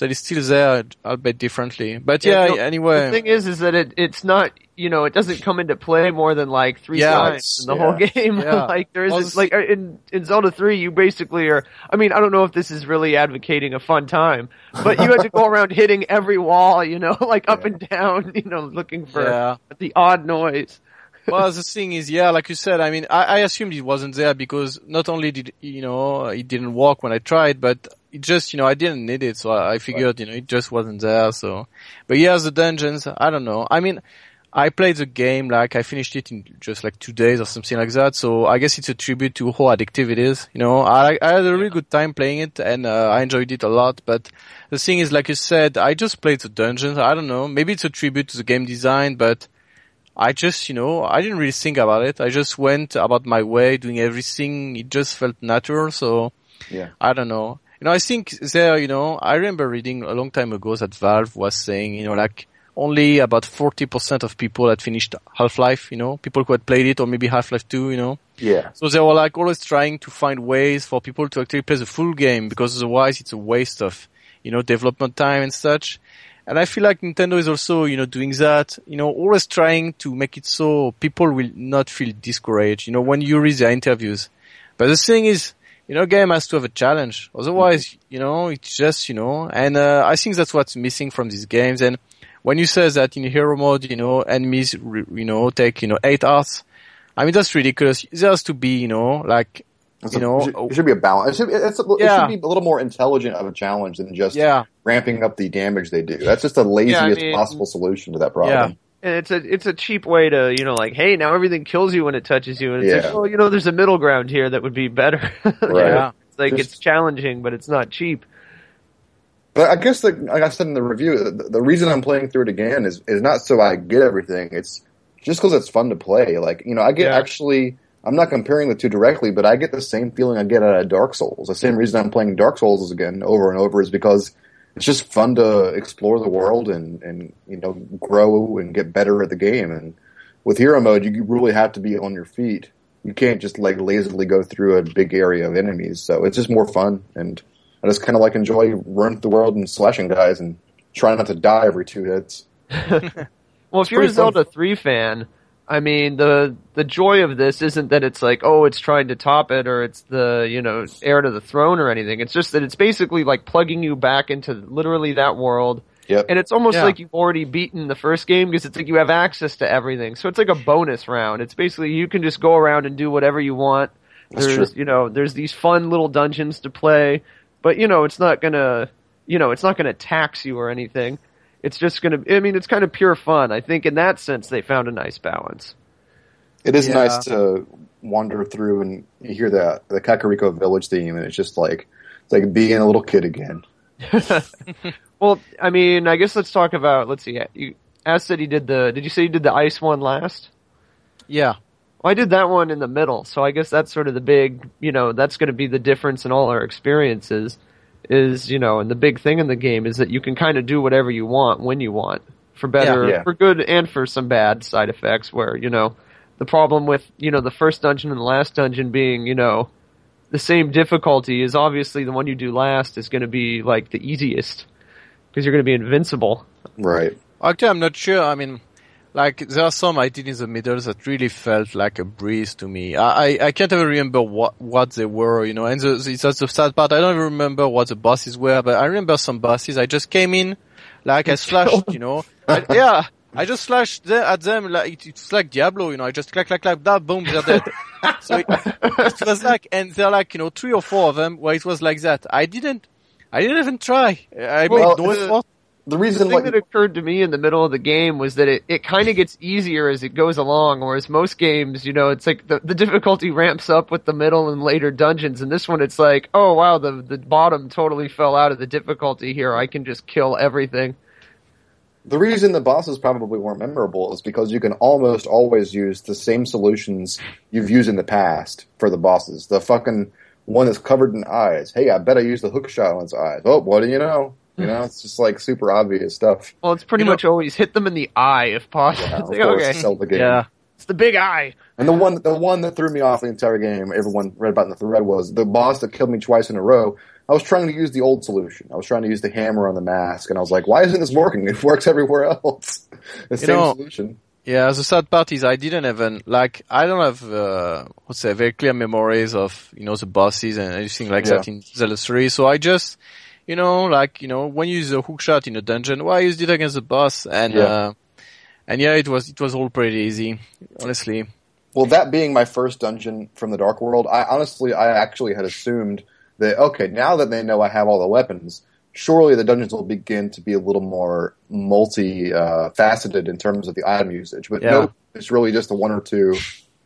S3: that it's still there, albeit differently. But yeah,
S2: no,
S3: anyway.
S2: The thing is, is that it it's not you know it doesn't come into play more than like three
S3: Yeah,
S2: times in the
S1: yeah.
S2: whole game.
S3: Yeah.
S2: like there is,
S3: this-
S2: like uh, in in Zelda three, you basically are. I mean, I don't know if this is really advocating a fun time, but you had to go around hitting every wall, you know, like up
S1: Yeah.
S2: and down, you know, looking for
S3: yeah.
S2: the odd noise.
S3: Well, the thing is, yeah, like you said, I mean, I, I assumed it wasn't there because not only did, you know, it didn't work when I tried, but it just, you know, I didn't need it. So I, I figured, you know, it just wasn't there. So, but yeah, the dungeons, I don't know. I mean, I played the game, like I finished it in just like two days or something like that. So I guess it's a tribute to how addictive it is. You know, I, I had a really good time playing it and, uh, I enjoyed it a lot. But the thing is, like you said, I just played the dungeons. I don't know. Maybe it's a tribute to the game design, but I just, you know, I didn't really think about it. I just went about my way doing everything. It just felt natural. So
S1: yeah.
S3: I don't know. You know, I think there, you know, I remember reading a long time ago that Valve was saying, you know, like only about 40% of people had finished Half-Life, you know, people who had played it or maybe Half-Life 2, you know.
S1: Yeah.
S3: So they were like always trying to find ways for people to actually play the full game because otherwise it's a waste of, you know, development time and such. And I feel like Nintendo is also, you know, doing that, you know, always trying to make it so people will not feel discouraged, you know, when you read their interviews. But the thing is, you know, game has to have a challenge. Otherwise, you know, it's just, you know, and, uh, I think that's what's missing from these games. And when you say that in hero mode, you know, enemies, you know, take, you know, eight hours, I mean, that's ridiculous. There has to be, you know, like,
S1: It's
S3: you
S1: a-
S3: know,
S1: it should, oh. it should be a balance. It should, it's a, it should be a little more intelligent of a challenge than just
S3: yeah,
S1: ramping up the damage they do. That's just the laziest
S2: mean-
S1: possible solution to that problem.
S2: And it's a it's a cheap way to you know like hey now everything kills you when it touches you and it's
S1: Yeah.
S2: like oh you know there's a middle ground here that would be better.
S1: Right.
S3: yeah,
S2: It's like
S1: Just-
S2: it's challenging but it's not cheap.
S1: But I guess, the, like I said in the review, the, the reason I'm playing through it again is is not so I get everything. It's just because it's fun to play. Like you know, I get
S2: Yeah.
S1: actually. I'm not comparing the two directly, but I get the same feeling I get out of Dark Souls. The same reason I'm playing Dark Souls again over and over is because it's just fun to explore the world and and you know grow and get better at the game. And with hero mode, you really have to be on your feet. You can't just like lazily go through a big area of enemies. So it's just more fun, and I just kind of like enjoy running through the world and slashing guys and trying not to die every two hits.
S2: Well, if you're a
S1: pretty fun.
S2: Zelda 3 fan, I mean, the the joy of this isn't that it's like, oh, it's trying to top it or it's the, you know, heir to the throne or anything. It's just that it's basically like plugging you back into literally that world.
S1: Yep.
S2: And it's almost
S3: Yeah.
S2: like you've already beaten the first game because it's like you have access to everything. So it's like a bonus round. It's basically you can just go around and do whatever you want.
S1: That's
S2: There's,
S1: true.
S2: you know, there's these fun little dungeons to play, but you know, it's not gonna, you know, it's not gonna tax you or anything. It's just gonna, I mean, it's kind of pure fun. I think in that sense they found a nice balance.
S1: It is
S3: Yeah.
S1: nice to wander through and you hear the the Kakariko village theme, and it's just like it's like being a little kid again.
S2: well, I mean, I guess let's talk about. Let's see. You asked that he did the. Did you say you did the ice one last?
S3: Yeah.
S2: Well, I did that one in the middle, so I guess that's sort of the big. You know, that's going to be the difference in all our experiences. Is you know, and the big thing in the game is that you can kind of do whatever you want when you want, for better,
S1: Yeah. Yeah.
S2: for good, and for some bad side effects. Where you know, the problem with you know the first dungeon and the last dungeon being you know the same difficulty is obviously the one you do last is going to be like the easiest because you're going to be invincible.
S1: Right.
S3: Actually, I'm not sure. I mean, like there are some I did in the middle that really felt like a breeze to me. I I, I can't even remember what what they were, you know. And the, the, that's the sad part. I don't even remember what the bosses were, but I remember some bosses. I just came in, like I slashed, you know. I, yeah. I just slashed the, at them like it, it's like Diablo, you know. I just clack, clack, clack, that boom, they're dead. so it, it was like, and there are like you know three or four of them where it was like that. I didn't, I didn't even try. I
S1: Well,
S3: made no effort.
S1: The reason The
S2: thing
S1: like
S2: that occurred to me in the middle of the game was that it, it kind of gets easier as it goes along, whereas most games, you know, it's like the, the difficulty ramps up with the middle and later dungeons, and this one it's like, oh wow, the, the bottom totally fell out of the difficulty here, I can just kill everything.
S1: The reason the bosses probably weren't memorable is because you can almost always use the same solutions you've used in the past for the bosses. The fucking one that's covered in eyes. Hey, I bet I used the hook shot on its eyes. Oh, what do you know? You know, it's just like super obvious stuff.
S2: Well, it's pretty
S3: You know-
S2: much always hit them in the eye if possible.
S1: Yeah,
S2: like,
S1: course,
S2: okay,
S1: sell the game.
S3: Yeah.
S2: it's the big eye.
S1: And the one, the one that threw me off the entire game, everyone read about in the thread was the boss that killed me twice in a row. I was trying to use the old solution. I was trying to use the hammer on the mask, and I was like, "Why isn't this working? It works everywhere else." The same
S3: know,
S1: solution.
S3: Yeah, the sad part is I didn't even like I don't have uh, what's say very clear memories of you know the bosses and everything like
S1: Yeah.
S3: that in Zelda 3. So I just you know like you know when you use a hook shot in a dungeon, why use it against the boss? And
S1: Yeah.
S3: uh, and yeah, it was it was all pretty easy, honestly.
S1: Well, that being my first dungeon from the Dark World, I honestly, I actually had assumed that okay, now that they know I have all the weapons, surely the dungeons will begin to be a little more multi uh, faceted in terms of the item usage. But
S3: Yeah.
S1: no, it's really just the one or two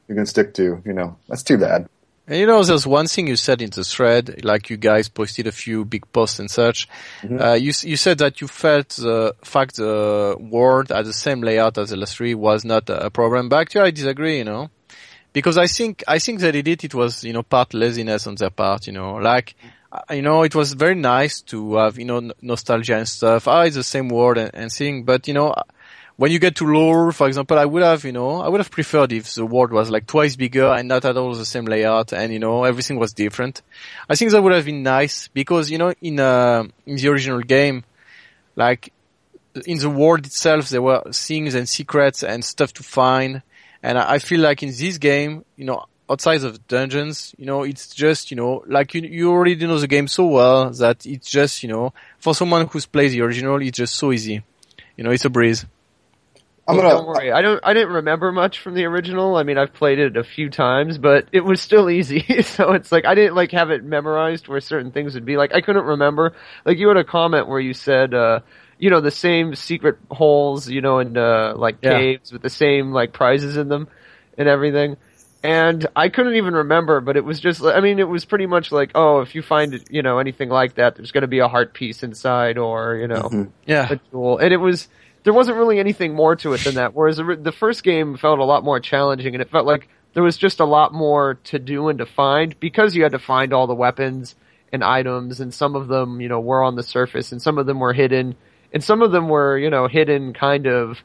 S1: you can stick to. You know, that's too bad.
S3: And you know, there's one thing you said in the thread, like you guys posted a few big posts and such. Uh, you you said that you felt the fact the world at the same layout as the last three was not a problem. But actually, I disagree. You know, because I think I think they did it. It was you know part laziness on their part. You know, like uh, you know, it was very nice to have you know n- nostalgia and stuff. Ah, it's the same world and, and thing, but you know. When you get to lore, for example, I would have, you know, I would have preferred if the world was like twice bigger and not at all the same layout and, you know, everything was different. I think that would have been nice because, you know, in, uh, in the original game, like, in the world itself, there were things and secrets and stuff to find. And I feel like in this game, you know, outside of dungeons, you know, it's just, you know, like you, you already know the game so well that it's just, you know, for someone who's played the original, it's just so easy. You know, it's a breeze.
S1: I'm gonna.
S2: don't worry. I don't. I didn't remember much from the original. I mean, I've played it a few times, but it was still easy. so it's like I didn't like have it memorized where certain things would be. Like I couldn't remember. Like you had a comment where you said, uh, you know, the same secret holes, you know, in uh, like
S3: Yeah.
S2: caves with the same like prizes in them and everything. And I couldn't even remember, but it was just, I mean, it was pretty much like, oh, if you find, you know, anything like that, there's going to be a heart piece inside or, you know,
S3: Yeah.
S2: a jewel. And it was, there wasn't really anything more to it than that. Whereas the, first game felt a lot more challenging and it felt like there was just a lot more to do and to find because you had to find all the weapons and items and some of them, you know, were on the surface and some of them were hidden and some of them were, you know, hidden kind of,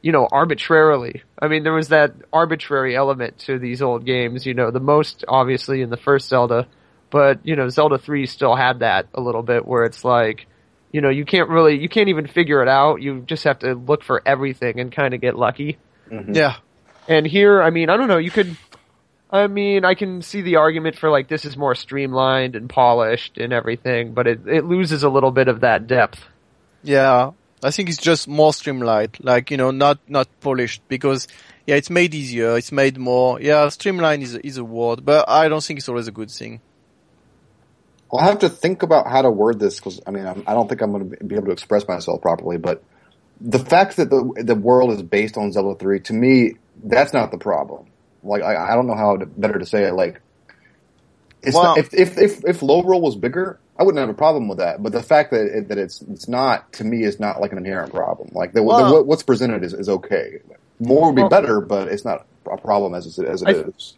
S2: you know, arbitrarily. I mean, there was that arbitrary element to these old games, you know, the most obviously in the first Zelda, but, you know, Zelda 3 still had that a little bit where it's like, you know, you can't really, you can't even figure it out. You just have to look for everything and kind of get lucky. Mm-hmm.
S3: Yeah.
S2: And here, I mean, I don't know, you could, I mean, I can see the argument for like this is more streamlined and polished and everything, but it, it loses a little bit of that depth.
S3: Yeah, I think it's just more streamlined, like you know, not not polished because yeah, it's made easier, it's made more. Yeah, streamlined is is a word, but I don't think it's always a good thing.
S1: I'll have to think about how to word this because I mean I'm, I don't think I'm going to be able to express myself properly. But the fact that the the world is based on Zelda three to me that's not the problem. Like I, I don't know how to, better to say it. Like it's
S3: Well-
S1: not, if if if if Lorule was bigger, I wouldn't have a problem with that. But the fact that it, that it's it's not to me is not like an inherent problem. Like the,
S3: Well-
S1: the, what's presented is, is okay. More would be
S2: Well-
S1: better, but it's not a problem as it, as it
S2: I-
S1: is.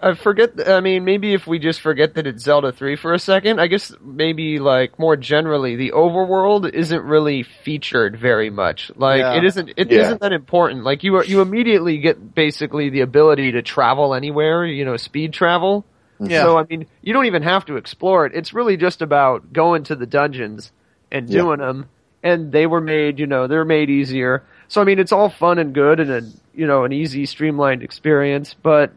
S2: I forget. I mean, maybe if we just forget that it's Zelda three for a second, I guess maybe like more generally, the overworld isn't really featured very much. Like
S3: Yeah.
S2: it isn't. It
S1: Yeah.
S2: not that important. Like you are, you immediately get basically the ability to travel anywhere. You know, speed travel. Mm-hmm.
S3: Yeah.
S2: So I mean, you don't even have to explore it. It's really just about going to the dungeons and
S1: Yeah.
S2: doing them. And they were made, you know, they're made easier. So I mean, it's all fun and good and a, you know, an easy, streamlined experience. But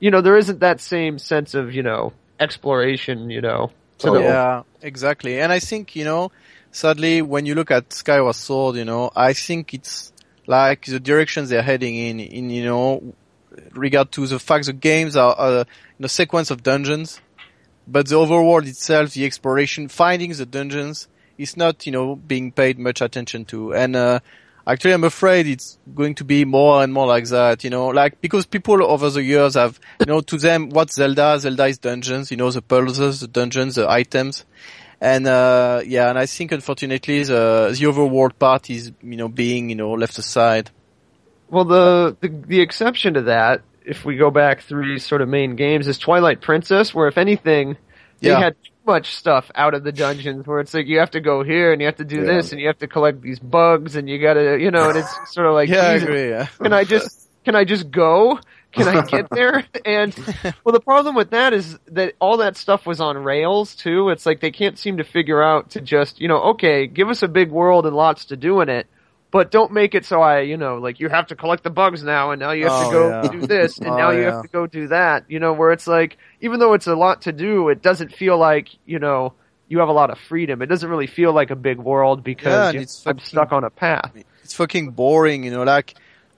S2: you know, there isn't that same sense of, you know, exploration. You know, to the
S3: Yeah, exactly. And I think, you know, sadly, when you look at Skyward Sword, you know, I think it's like the directions they're heading in, in, you know, regard to the fact the games are, uh, in a sequence of dungeons, but the overworld itself, the exploration, finding the dungeons is not, you know, being paid much attention to. And, uh, actually I'm afraid it's going to be more and more like that, you know, like, because people over the years have, you know, to them, what Zelda? Zelda is dungeons, you know, the puzzles, the dungeons, the items. And, uh, yeah, and I think unfortunately the, the overworld part is, you know, being, you know, left aside.
S2: Well, the, the the exception to that, if we go back three sort of main games, is Twilight Princess, where if anything, they
S3: Yeah.
S2: had much stuff out of the dungeons, where it's like you have to go here and you have to do
S1: Yeah.
S2: this and you have to collect these bugs and you gotta, you know, and it's sort of like,
S3: yeah, I agree, yeah.
S2: can I just can I just go? Can I get there? And well, the problem with that is that all that stuff was on rails too. It's like they can't seem to figure out to just you know, okay, give us a big world and lots to do in it, but don't make it so I you know like you have to collect the bugs now and now you have
S3: Oh,
S2: to go
S3: yeah.
S2: do this and
S3: Oh,
S2: now you
S3: yeah.
S2: have to go do that. You know, where it's like even though it's a lot to do, it doesn't feel like you know. You have a lot of freedom. It doesn't really feel like a big world because you-
S3: it's
S2: I'm
S3: fucking-
S2: stuck on a path.
S3: it's fucking boring, you know, like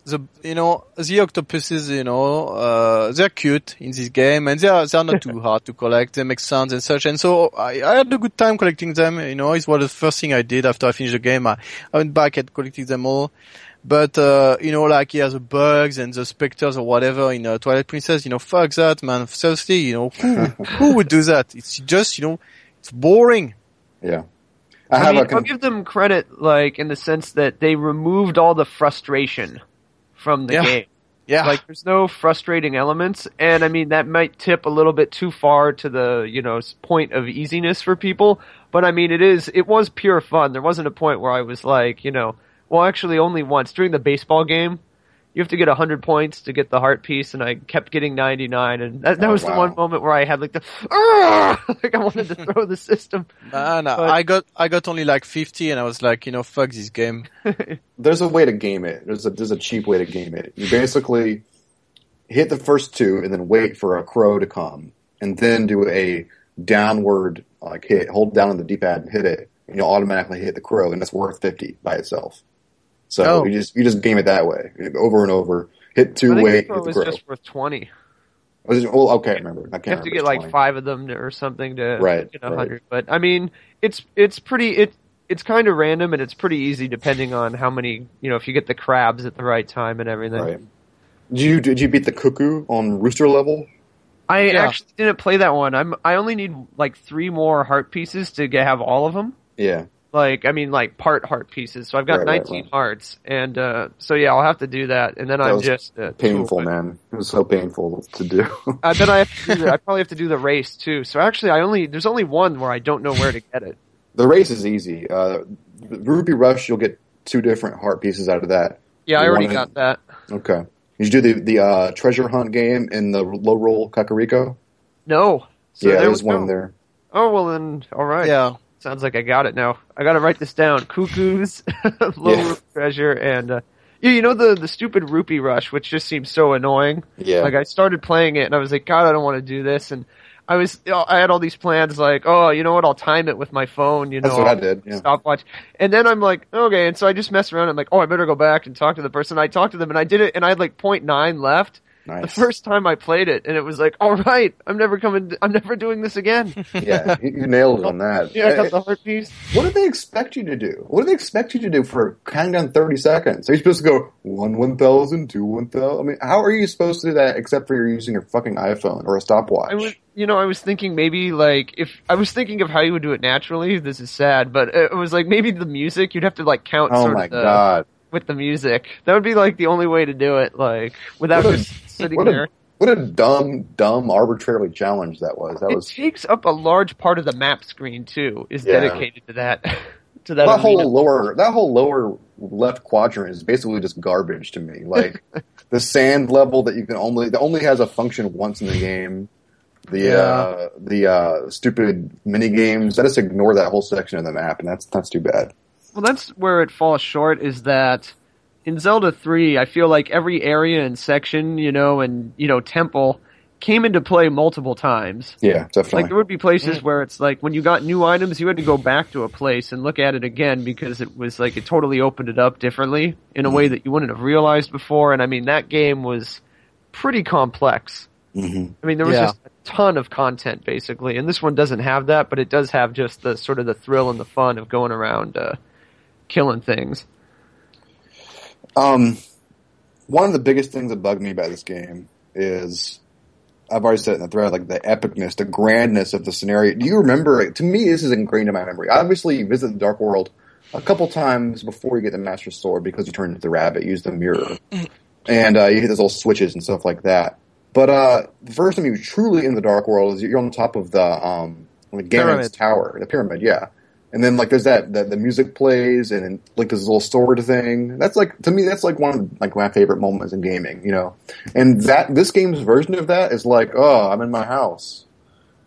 S3: the you know the octopuses, you know, uh, they're cute in this game and they're they're not too hard to collect. They make sounds and such, and so I, I had a good time collecting them. You know, it was the first thing I did after I finished the game. I, I went back and collected them all. But uh, you know, like he yeah, the bugs and the specters or whatever in uh, Twilight Princess, you know, fuck that, man. Seriously, you know, who who would do that? It's just you know, it's boring.
S1: Yeah. I
S2: I
S1: have
S2: mean,
S1: a
S2: I'll give them credit, like in the sense that they removed all the frustration from the
S3: Yeah.
S2: game.
S3: Yeah,
S2: Like, there's no frustrating elements, and I mean that might tip a little bit too far to the you know point of easiness for people. But I mean, it is it was pure fun. There wasn't a point where I was like, you know, well, actually, only once during the baseball game. You have to get 100 points to get the heart piece, and I kept getting 99, and that, that
S1: Oh,
S2: was the one moment where I had like the, like I wanted to throw the system.
S3: man,
S2: but-
S3: I got I got only like fifty, and I was like, you know, fuck this game.
S1: there's a way to game it. There's a there's a cheap way to game it. You basically hit the first two and then wait for a crow to come, and then do a downward like hit. Hold down on the D-pad and hit it, and you'll automatically hit the crow, and that's worth fifty by itself. So
S3: Oh.
S1: you just you just game it that way over and over. Hit two,
S2: I think
S1: wait, hit
S2: was
S1: crow.
S2: just worth 20.
S1: Was it- well, okay, I remember. I can't
S2: you have to get like
S1: 20.
S2: five of them to, or something to
S1: Right,
S2: get a
S1: right.
S2: But I mean, it's it's pretty it it's kind of random and it's pretty easy depending on how many you know if you get the crabs at the right time and everything.
S1: Right. Did you did you beat the cuckoo on rooster level?
S2: I
S3: Yeah.
S2: actually didn't play that one. I'm I only need like three more heart pieces to get, have all of them.
S1: Yeah.
S2: Like I mean, like part heart pieces. So I've got
S1: Right, right,
S2: 19
S1: right.
S2: hearts, and uh so yeah, I'll have to do that. And then
S1: That
S2: I'm
S1: was
S2: just uh,
S1: Painful, man. It was so painful to do.
S2: Uh, then I have to do the, I probably have to do the race too. So actually, I only there's only one where I don't know where to get it.
S1: The race is easy. Uh, the Rupee Rush, you'll get two different heart pieces out of that.
S2: Yeah, I already
S1: wanna-
S2: got that.
S1: Okay. Did you do the the uh, treasure hunt game in the Lorule Kakariko?
S2: No. So
S1: yeah,
S2: there
S1: there's
S2: we
S1: one
S2: go.
S1: there.
S2: Oh well, then all right.
S3: Yeah,
S2: Sounds like I got it now. I got to write this down. Cuckoos, low
S1: Yeah.
S2: treasure, and uh, yeah, you know the the stupid rupee rush, which just seems so annoying.
S1: Yeah.
S2: Like I started playing it, and I was like, God, I don't want to do this, and I was I had all these plans, like, oh, you know what, I'll time it with my phone, you know,
S1: That's what I
S2: I'll
S1: did. Yeah.
S2: stopwatch, and then I'm like, okay, and so I just mess around. I'm like, oh, I better go back and talk to the person. I talked to them, and I did it, and I had like point nine left.
S1: Nice.
S2: the first time I played it, and it was like, all right, I'm never coming, I'm never doing this again.
S1: yeah, you, you nailed it on that.
S2: Yeah, I got the heart piece.
S1: What do they expect you to do? What do they expect you to do for counting down 30 seconds? Are you supposed to go one 1,000, two 1,000? I mean, how are you supposed to do that except for you're using your fucking iPhone or a stopwatch?
S2: I was, you know, I was thinking maybe like if I was thinking of how you would do it naturally. This is sad, but it was like maybe the music you'd have to like count.
S1: oh
S2: sort
S1: my
S2: of the,
S1: god.
S2: With the music, that would be like the only way to do it, like without
S1: What a-
S2: just sitting
S1: What
S2: there.
S1: a, what a dumb, dumb, arbitrarily challenge that was. That
S2: It
S1: was
S2: takes up a large part of the map screen too. Is
S1: Yeah.
S2: dedicated to that. to that.
S1: that whole lower that whole lower left quadrant is basically just garbage to me. Like the sand level that you can only that only has a function once in the game. The
S3: Yeah.
S1: uh, the uh, stupid mini games. I just ignore that whole section of the map, and that's that's too bad.
S2: Well, that's where it falls short. Is that in Zelda Three, I feel like every area and section, you know, and you know, temple came into play multiple times.
S1: Yeah, definitely.
S2: Like there would be places where it's like when you got new items, you had to go back to a place and look at it again because it was like it totally opened it up differently in a way that you wouldn't have realized before. And I mean, that game was pretty complex.
S1: Mhm.
S2: I mean, there was
S3: Yeah.
S2: just a ton of content basically, and this one doesn't have that, but it does have just the sort of the thrill and the fun of going around uh, killing things.
S1: Um, one of the biggest things that bugged me about this game is I've already said it in the thread, like the epicness, the grandness of the scenario. Do you remember? To me, this is ingrained in my memory. Obviously, you visit the Dark World a couple times before you get the Master Sword because you turn into the rabbit, use the mirror, and uh, you hit those little switches and stuff like that. But uh, the first time you truly in the Dark World is you're on top of the um, the Ganon's tower, the pyramid, yeah. And then like there's that the, the music plays and, and like this little sword thing. That's like to me that's like one of like my favorite moments in gaming, you know. And that this game's version of that is like, oh, I'm in my house.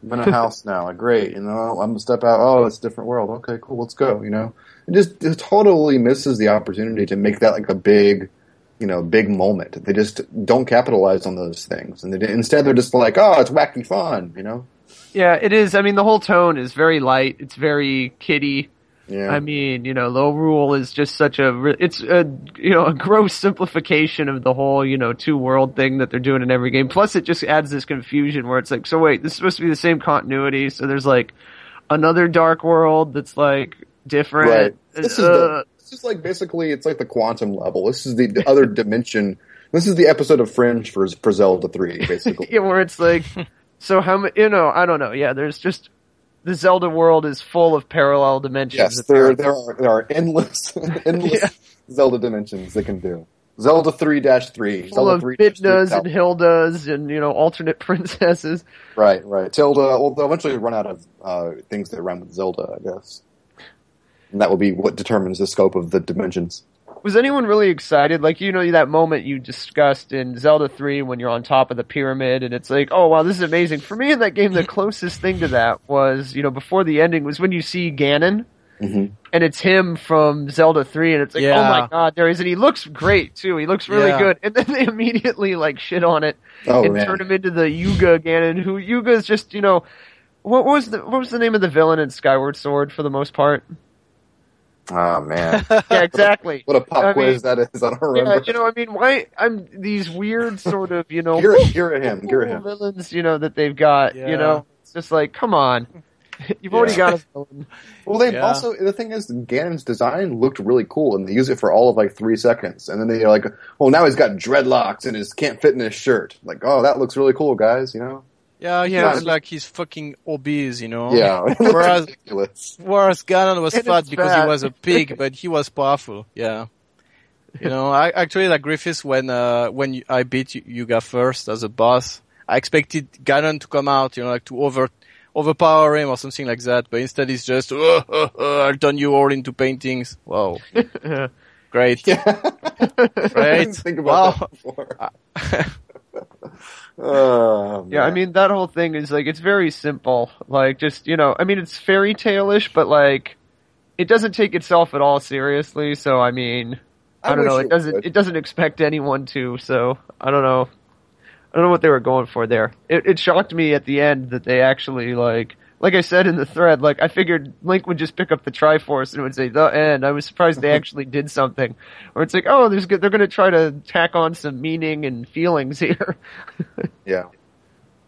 S1: I'm in a house now. Like, great, you know. I'm gonna step out. Oh, it's a different world. Okay, cool. Let's go. You know. It just it totally misses the opportunity to make that like a big, you know, big moment. They just don't capitalize on those things, and they, instead they're just like, oh, it's wacky fun. You know.
S2: Yeah, it is. I mean, the whole tone is very light. It's very kiddie.
S1: Yeah.
S2: I mean, you know, Lorule is just such a, it's a, you know, a gross simplification of the whole, you know, two world thing that they're doing in every game. Plus it just adds this confusion where it's like, so wait, this is supposed to be the same continuity. So there's like another dark world that's like different.
S1: Right. This is
S2: Uh,
S1: the, this is like basically it's like the quantum level. This is the, the other dimension. This is the episode of Fringe for for Zelda three, basically.
S2: yeah, where it's like, so how you know, I don't know. Yeah, there's just, the Zelda world is full of parallel dimensions.
S1: yes, there there are there are endless endless Zelda dimensions they can do. Zelda three dash three,
S2: full
S1: Zelda
S2: of
S1: three
S2: Bidnas and Hildas and, you know, alternate princesses.
S1: right, right. Zelda. Well, they'll eventually run out of uh, things that rhyme with Zelda, I guess, and that will be what determines the scope of the dimensions.
S2: Was anyone really excited? Like, you know, that moment you discussed in Zelda 3 when you're on top of the pyramid and it's like, oh wow, this is amazing. For me in that game, the closest thing to that was, you know, before the ending was when you see Ganon
S1: Mhm.
S2: and it's him from Zelda 3 and it's like, oh my god, there he is. And he looks great too. He looks really
S3: Yeah.
S2: good. And then they immediately like shit on it
S1: Oh
S2: and
S1: man,
S2: turn him into the Yuga Ganon who Yuga is just, you know, what was the, what was the name of the villain in Skyward Sword for the most part?
S1: Oh man,
S2: Yeah, exactly.
S1: what a pop
S2: I mean,
S1: quiz that is. I don't remember.
S2: Yeah, you know, I mean, why? I'm these weird sort of, you know,
S1: Gear, Ghirahim, gear at him.
S2: villains, you know, that they've got.
S3: Yeah.
S2: You know, it's just like, come on, you've already
S1: Yeah.
S2: got a villain.
S1: Well, they
S3: Yeah.
S1: also the thing is Ganon's design looked really cool, and they use it for all of like three seconds, and then they're like, "Well, now he's got dreadlocks and his can't fit in his shirt." Like, oh, that looks really cool, guys. You know?
S3: Yeah, he
S2: Yeah.
S3: looks like he's fucking obese, you know.
S1: Yeah, it looks
S3: Whereas-
S1: ridiculous.
S3: Whereas Ganon was
S2: And
S3: fat because
S2: fat.
S3: he was a pig, but he was powerful. Yeah. You know, I actually like Griffith's when uh when you- I beat Yu- Yuga first as a boss. I expected Ganon to come out, you know, like to over overpower him or something like that, but instead he's just, "Uh, uh, uh, I'll turn you all into paintings. Wow, great.
S1: Yeah, I didn't think about
S3: Wow.
S1: Oh,
S2: Yeah, I mean, that whole thing is like, it's very simple. Like, just, you know, I mean, it's fairy tale-ish, but like, it doesn't take itself at all seriously, so I mean, I,
S1: I
S2: don't know,
S1: wish
S2: it doesn't,
S1: would.
S2: it doesn't expect anyone to, so, I don't know. I don't know what they were going for there. It, it shocked me at the end that they actually, like, like I said in the thread, like I figured Link would just pick up the Triforce and it would say the end. I was surprised they actually did something. Or it's like, oh, there's they're going to try to tack on some meaning and feelings here.
S1: yeah,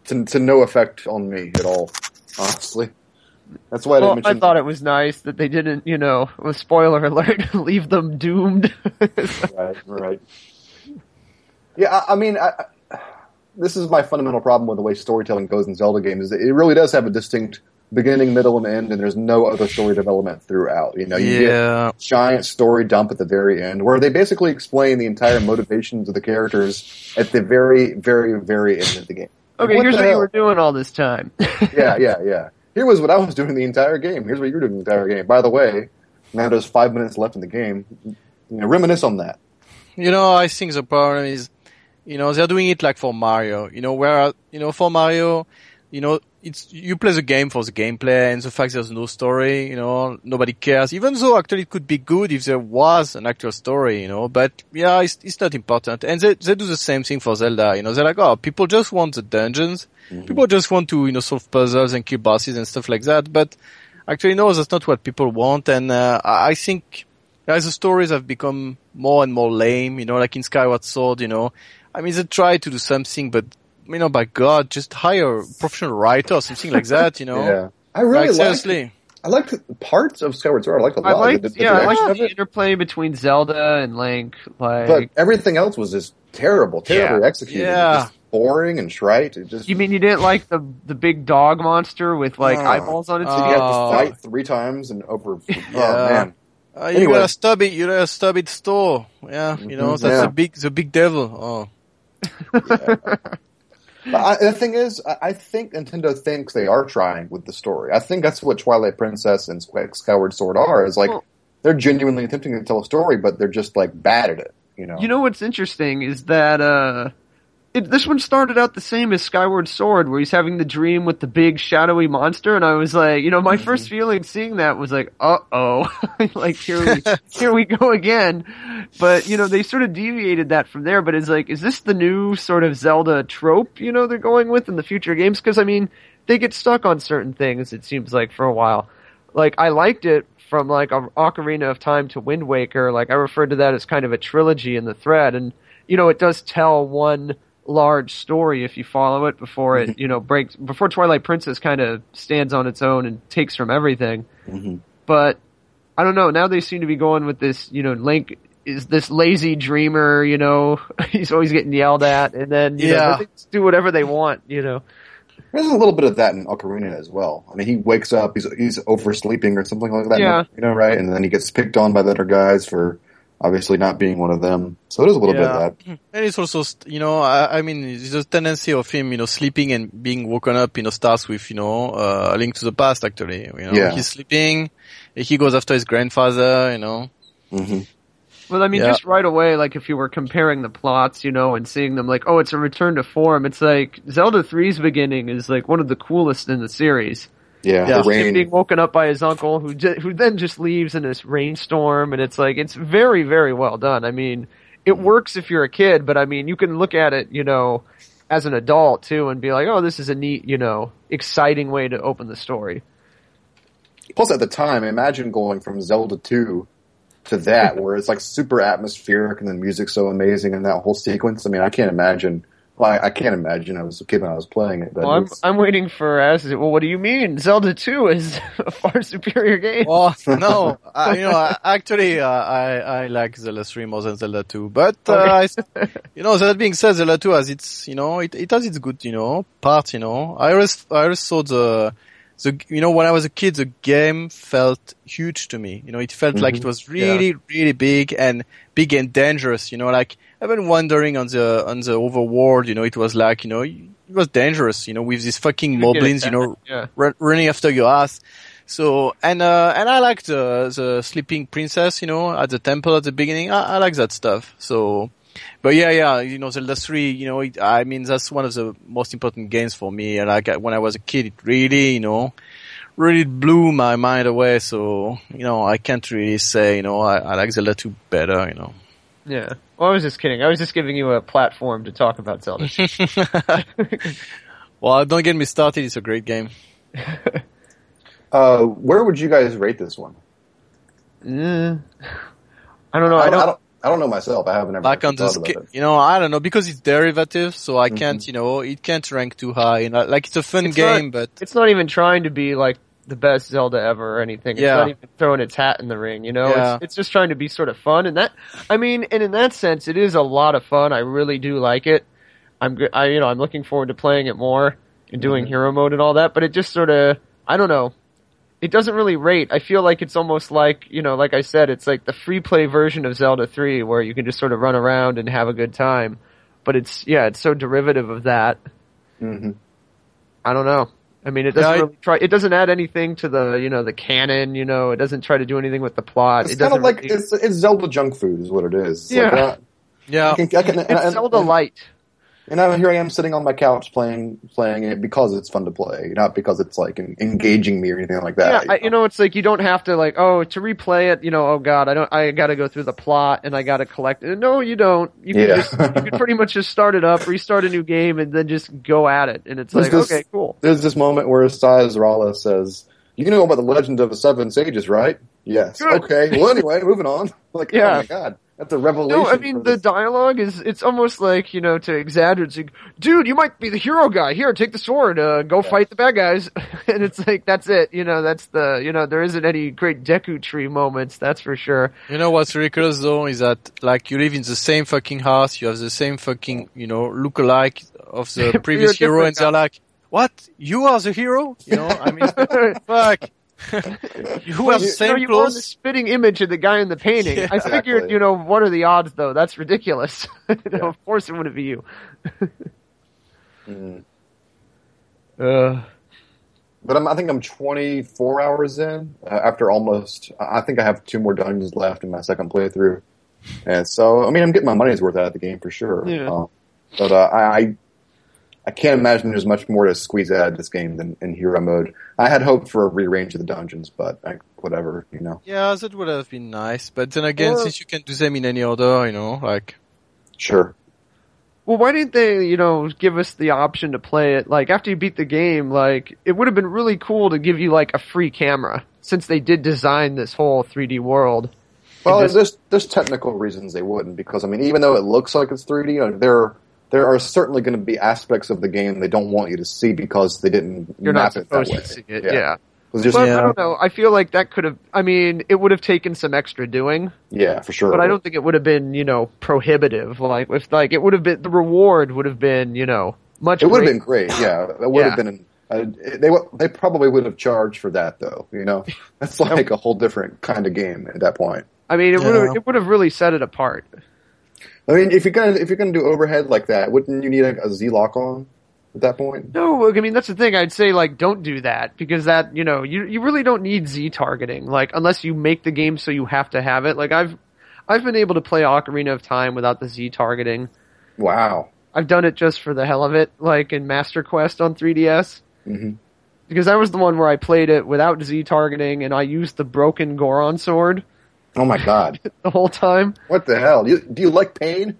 S1: to to no effect on me at all, honestly. That's why I
S2: well,
S1: didn't mention.
S2: I thought it was nice that they didn't, you know, with spoiler alert, leave them doomed.
S1: right, right. Yeah, I, I mean, I, I, this is my fundamental problem with the way storytelling goes in Zelda games. Is that it really does have a distinct beginning, middle, and end, and there's no other story development throughout. You know, you
S3: Yeah.
S1: get giant story dump at the very end, where they basically explain the entire motivations of the characters at the very, very, very end of the game.
S2: Okay,
S1: what
S2: here's
S1: the
S2: what you were doing all this time.
S1: yeah, yeah, yeah. Here was what I was doing the entire game. Here's what you were doing the entire game. By the way, now there's five minutes left in the game. You know, reminisce on that.
S3: You know, I think the problem is, you know, they're doing it like for Mario. You know, where you know for Mario, you know, it's you play the game for the gameplay and the fact there's no story. You know, nobody cares. Even though actually it could be good if there was an actual story. You know, but yeah, it's it's not important. And they they do the same thing for Zelda. You know, they're like, oh, people just want the dungeons. People just want to you know solve puzzles and kill bosses and stuff like that. But actually, no, that's not what people want. And uh, I I think as the stories have become more and more lame, you know, like in Skyward Sword, you know, I mean, they try to do something, but you know, by God, just hire a professional writer or something like that, you know.
S1: Yeah, I really
S3: like,
S1: liked.
S3: seriously.
S1: I liked parts of Skyward Sword. I liked a lot.
S2: I liked,
S1: the, the
S2: yeah, I
S1: direction
S2: liked the interplay between Zelda and Link. Like,
S1: But everything else was just terrible, terribly
S2: Yeah.
S1: executed.
S3: Yeah.
S1: Boring and trite. It just
S2: you mean you didn't like the the big dog monster with like
S1: No.
S2: eyeballs on its
S1: you had to
S3: Oh.
S1: fight three times and over. Oh
S3: Yeah.
S1: man,
S3: Uh, you
S1: Anyway.
S3: got a stub it, you got a stub it store. Yeah, you know,
S1: Mhm.
S3: that's
S1: Yeah.
S3: the big, the big devil. Oh.
S1: But I, the thing is, I, I think Nintendo thinks they are trying with the story. I think that's what Twilight Princess and Sky- Skyward Sword are. Is like
S2: Well-
S1: they're genuinely attempting to tell a story, but they're just like bad at it. You know.
S2: You know what's interesting is that uh, it, this one started out the same as Skyward Sword, where he's having the dream with the big shadowy monster, and I was like, you know, my first feeling seeing that was like, uh oh, like here we here we go again. But you know, they sort of deviated that from there. But it's like, is this the new sort of Zelda trope? You know, they're going with in the future games? Because I mean, they get stuck on certain things. It seems like for a while. Like I liked it from like Ocarina of Time to Wind Waker. Like I referred to that as kind of a trilogy in the thread, and you know, it does tell one large story if you follow it before it, you know, breaks before Twilight Princess kind of stands on its own and takes from everything.
S1: Mhm.
S2: But I don't know. Now they seem to be going with this, you know, Link is this lazy dreamer, you know, he's always getting yelled at and then, you
S3: Yeah.
S2: know, they just do whatever they want, you know.
S1: There's a little bit of that in Ocarina as well. I mean, he wakes up, he's he's oversleeping or something like that.
S2: Yeah.
S1: You know, right? And then he gets picked on by the other guys for obviously not being one of them. So it is a little
S2: Yeah.
S1: bit of that.
S3: And it's also, st- you know, I, I mean, the tendency of him, you know, sleeping and being woken up, you know, starts with, you know, uh, a link to the past, actually. You know,
S1: Yeah.
S3: he's sleeping, he goes after his grandfather, you know.
S1: hmm
S2: Well, I mean,
S3: Yeah.
S2: just right away, like if you were comparing the plots, you know, and seeing them like, oh, it's a return to form. It's like Zelda 3's beginning is like one of the coolest in the series.
S1: Yeah,
S3: Yeah.
S2: Him being woken up by his uncle, who ju- who then just leaves in this rainstorm, and it's like it's very very well done. I mean, it works if you're a kid, but I mean, you can look at it, you know, as an adult too, and be like, oh, this is a neat, you know, exciting way to open the story.
S1: Plus, at the time, imagine going from Zelda 2 to that, where it's like super atmospheric and the music's so amazing and that whole sequence. I mean, I can't imagine. Well, I, I can't imagine. I was a kid when I was playing it, but
S2: Well, I'm I'm waiting for as well. What do you mean? Zelda Two is a far superior game.
S3: Oh, no, I, you know, I, actually, uh, I, I like Zelda 3 more than Zelda 2, but, uh, I, you know, that being said, Zelda 2 has its, you know, it, it has its good, you know, part, you know. I always, I always thought the, the, you know, when I was a kid, the game felt huge to me. You know, it felt like it was really, really big and big and dangerous. You know, like I've been wondering on the on the overworld. You know, it was like you know, it was dangerous. You know, with these fucking moblins. You know,
S2: yeah.
S3: run, running after your ass. So and uh and I like the the sleeping princess. You know, at the temple at the beginning. I, I like that stuff. So. But yeah, yeah, you know, Zelda 3, you know, it, I mean, that's one of the most important games for me. And like, when I was a kid, it really, you know, really blew my mind away. So, you know, I can't really say, you know, I, I like Zelda 2 better, you know.
S2: Yeah. Well, I was just kidding. I was just giving you a platform to talk about Zelda.
S3: well, don't get me started. It's a great game.
S1: Uh, where would you guys rate this one?
S2: Mm, I don't know.
S1: I
S2: I
S1: don't, I
S2: don't.
S1: don't, I don't know myself. I haven't ever
S3: Like on the
S1: thought about it.
S3: you know, I don't know because it's derivative, so I
S1: Mhm.
S3: can't, you know, it can't rank too high. You know, like it's a fun
S2: It's
S3: game, but
S2: It's not even trying to be like the best Zelda ever or anything. It's
S3: Yeah.
S2: not even throwing its hat in the ring. You know,
S3: Yeah.
S2: it's it's just trying to be sort of fun. And that, I mean, and in that sense, it is a lot of fun. I really do like it. I'm, I you know, I'm looking forward to playing it more and doing
S1: Mhm.
S2: hero mode and all that. But it just sort of, I don't know. It doesn't really rate. I feel like it's almost like, you know, like I said, it's like the free play version of Zelda 3 where you can just sort of run around and have a good time. But it's, yeah, it's so derivative of that.
S1: hmm
S2: I don't know. I mean, it doesn't
S3: Yeah, I-
S2: really try. It doesn't add anything to the you know the canon. You know, it doesn't try to do anything with the plot.
S1: It's
S2: it
S1: kind of like
S2: really-
S1: it's, it's Zelda junk food, is what it is. It's
S2: Yeah.
S1: Like, uh,
S3: yeah,
S1: I can, I can,
S2: it's
S1: and-
S2: Zelda
S1: and-
S2: light.
S1: And now here I am sitting on my couch playing playing it because it's fun to play, not because it's like engaging me or anything like that.
S2: yeah, I, you know, it's like you don't have to like oh to replay it. You know, oh god, I don't. I got to go through the plot and I got to collect it. No, you don't. You can
S1: Yeah.
S2: just you can pretty much just start it up, restart a new game, and then just go at it. And it's
S1: There's
S2: like
S1: this-
S2: okay, cool.
S1: There's this moment where Sahasrahla says, "You know about the legend of the seven sages, right?" Yes.
S2: Good.
S1: Okay. Well, anyway, moving on. Like, oh,
S2: Yeah.
S1: oh my god, that's a revelation.
S2: No, I mean the dialogue is it's almost like you know to exaggerate. Like, Dude, you might be the hero guy. Here, take the sword. Uh, go
S1: Yeah.
S2: fight the bad guys. and it's like that's it. You know, that's the you know there isn't any great Deku Tree moments. That's for sure.
S3: You know what's ridiculous though is that like you live in the same fucking house, you have the same fucking you know look alike of the previous hero, and
S2: different
S3: they're like, "What? You are the hero?" You know, I mean, fuck. you
S2: Well,
S3: have the
S2: you,
S3: same
S2: you are the spitting image of the guy in the painting.
S3: Yeah.
S2: I figured,
S1: Exactly.
S2: you know, what are the odds though? That's ridiculous. You know,
S1: Yeah.
S2: Of course it wouldn't be you.
S1: Mm.
S2: Uh,
S1: But I'm, I think I'm 24 hours in uh, after almost. I I think I have two more dungeons left in my second playthrough, and so I mean I'm getting my money's worth out of the game for sure.
S2: Yeah.
S1: Uh, but uh, I I- I can't imagine there's much more to squeeze out of this game than in hero mode. I had hoped for a rearrange of the dungeons, but I, whatever, you know.
S3: Yeah, that would have been nice. But then again,
S2: Or-
S3: since you can do them in any order, you know, like
S1: Sure.
S2: Well, why didn't they, you know, give us the option to play it? Like, after you beat the game, like, it would have been really cool to give you, like, a free camera, since they did design this whole 3D world.
S1: Well,
S2: just-
S1: there's there's technical reasons they wouldn't because I mean even though it looks like it's 3D, you know, there there are certainly going to be aspects of the game they don't want you to see because they didn't
S2: You're
S1: map
S2: not
S1: it that
S2: supposed
S1: way.
S2: to see it, yeah.
S1: It was just
S2: But
S1: yeah.
S2: I don't know, I feel like that could have, I mean, it would have taken some extra doing, Yeah,
S1: for sure.
S2: but I don't think it would have been, you know, prohibitive. Like, if, like, it would have been, the reward would have been, you know, much
S1: It would have been great. Yeah, it would
S2: Yeah.
S1: have been. Uh, they they probably would have charged for that though. You know, that's like a whole different kind of game at that point.
S2: I mean, it
S3: Yeah.
S2: would have, it would have really set it apart.
S1: I mean, if you're gonna if you're gonna do overhead like that, wouldn't you need a, a Z lock on at that point?
S2: No, I mean that's the thing. I'd say like don't do that because that you know you you really don't need Z targeting like unless you make the game so you have to have it. Like I've I've been able to play Ocarina of Time without the Z targeting.
S1: Wow.
S2: I've done it just for the hell of it, like in Master Quest on 3DS.
S1: hmm
S2: Because that was the one where I played it without Z targeting and I used the broken Goron sword
S1: Oh my god.
S2: the whole time.
S1: what the hell? You, do you like pain?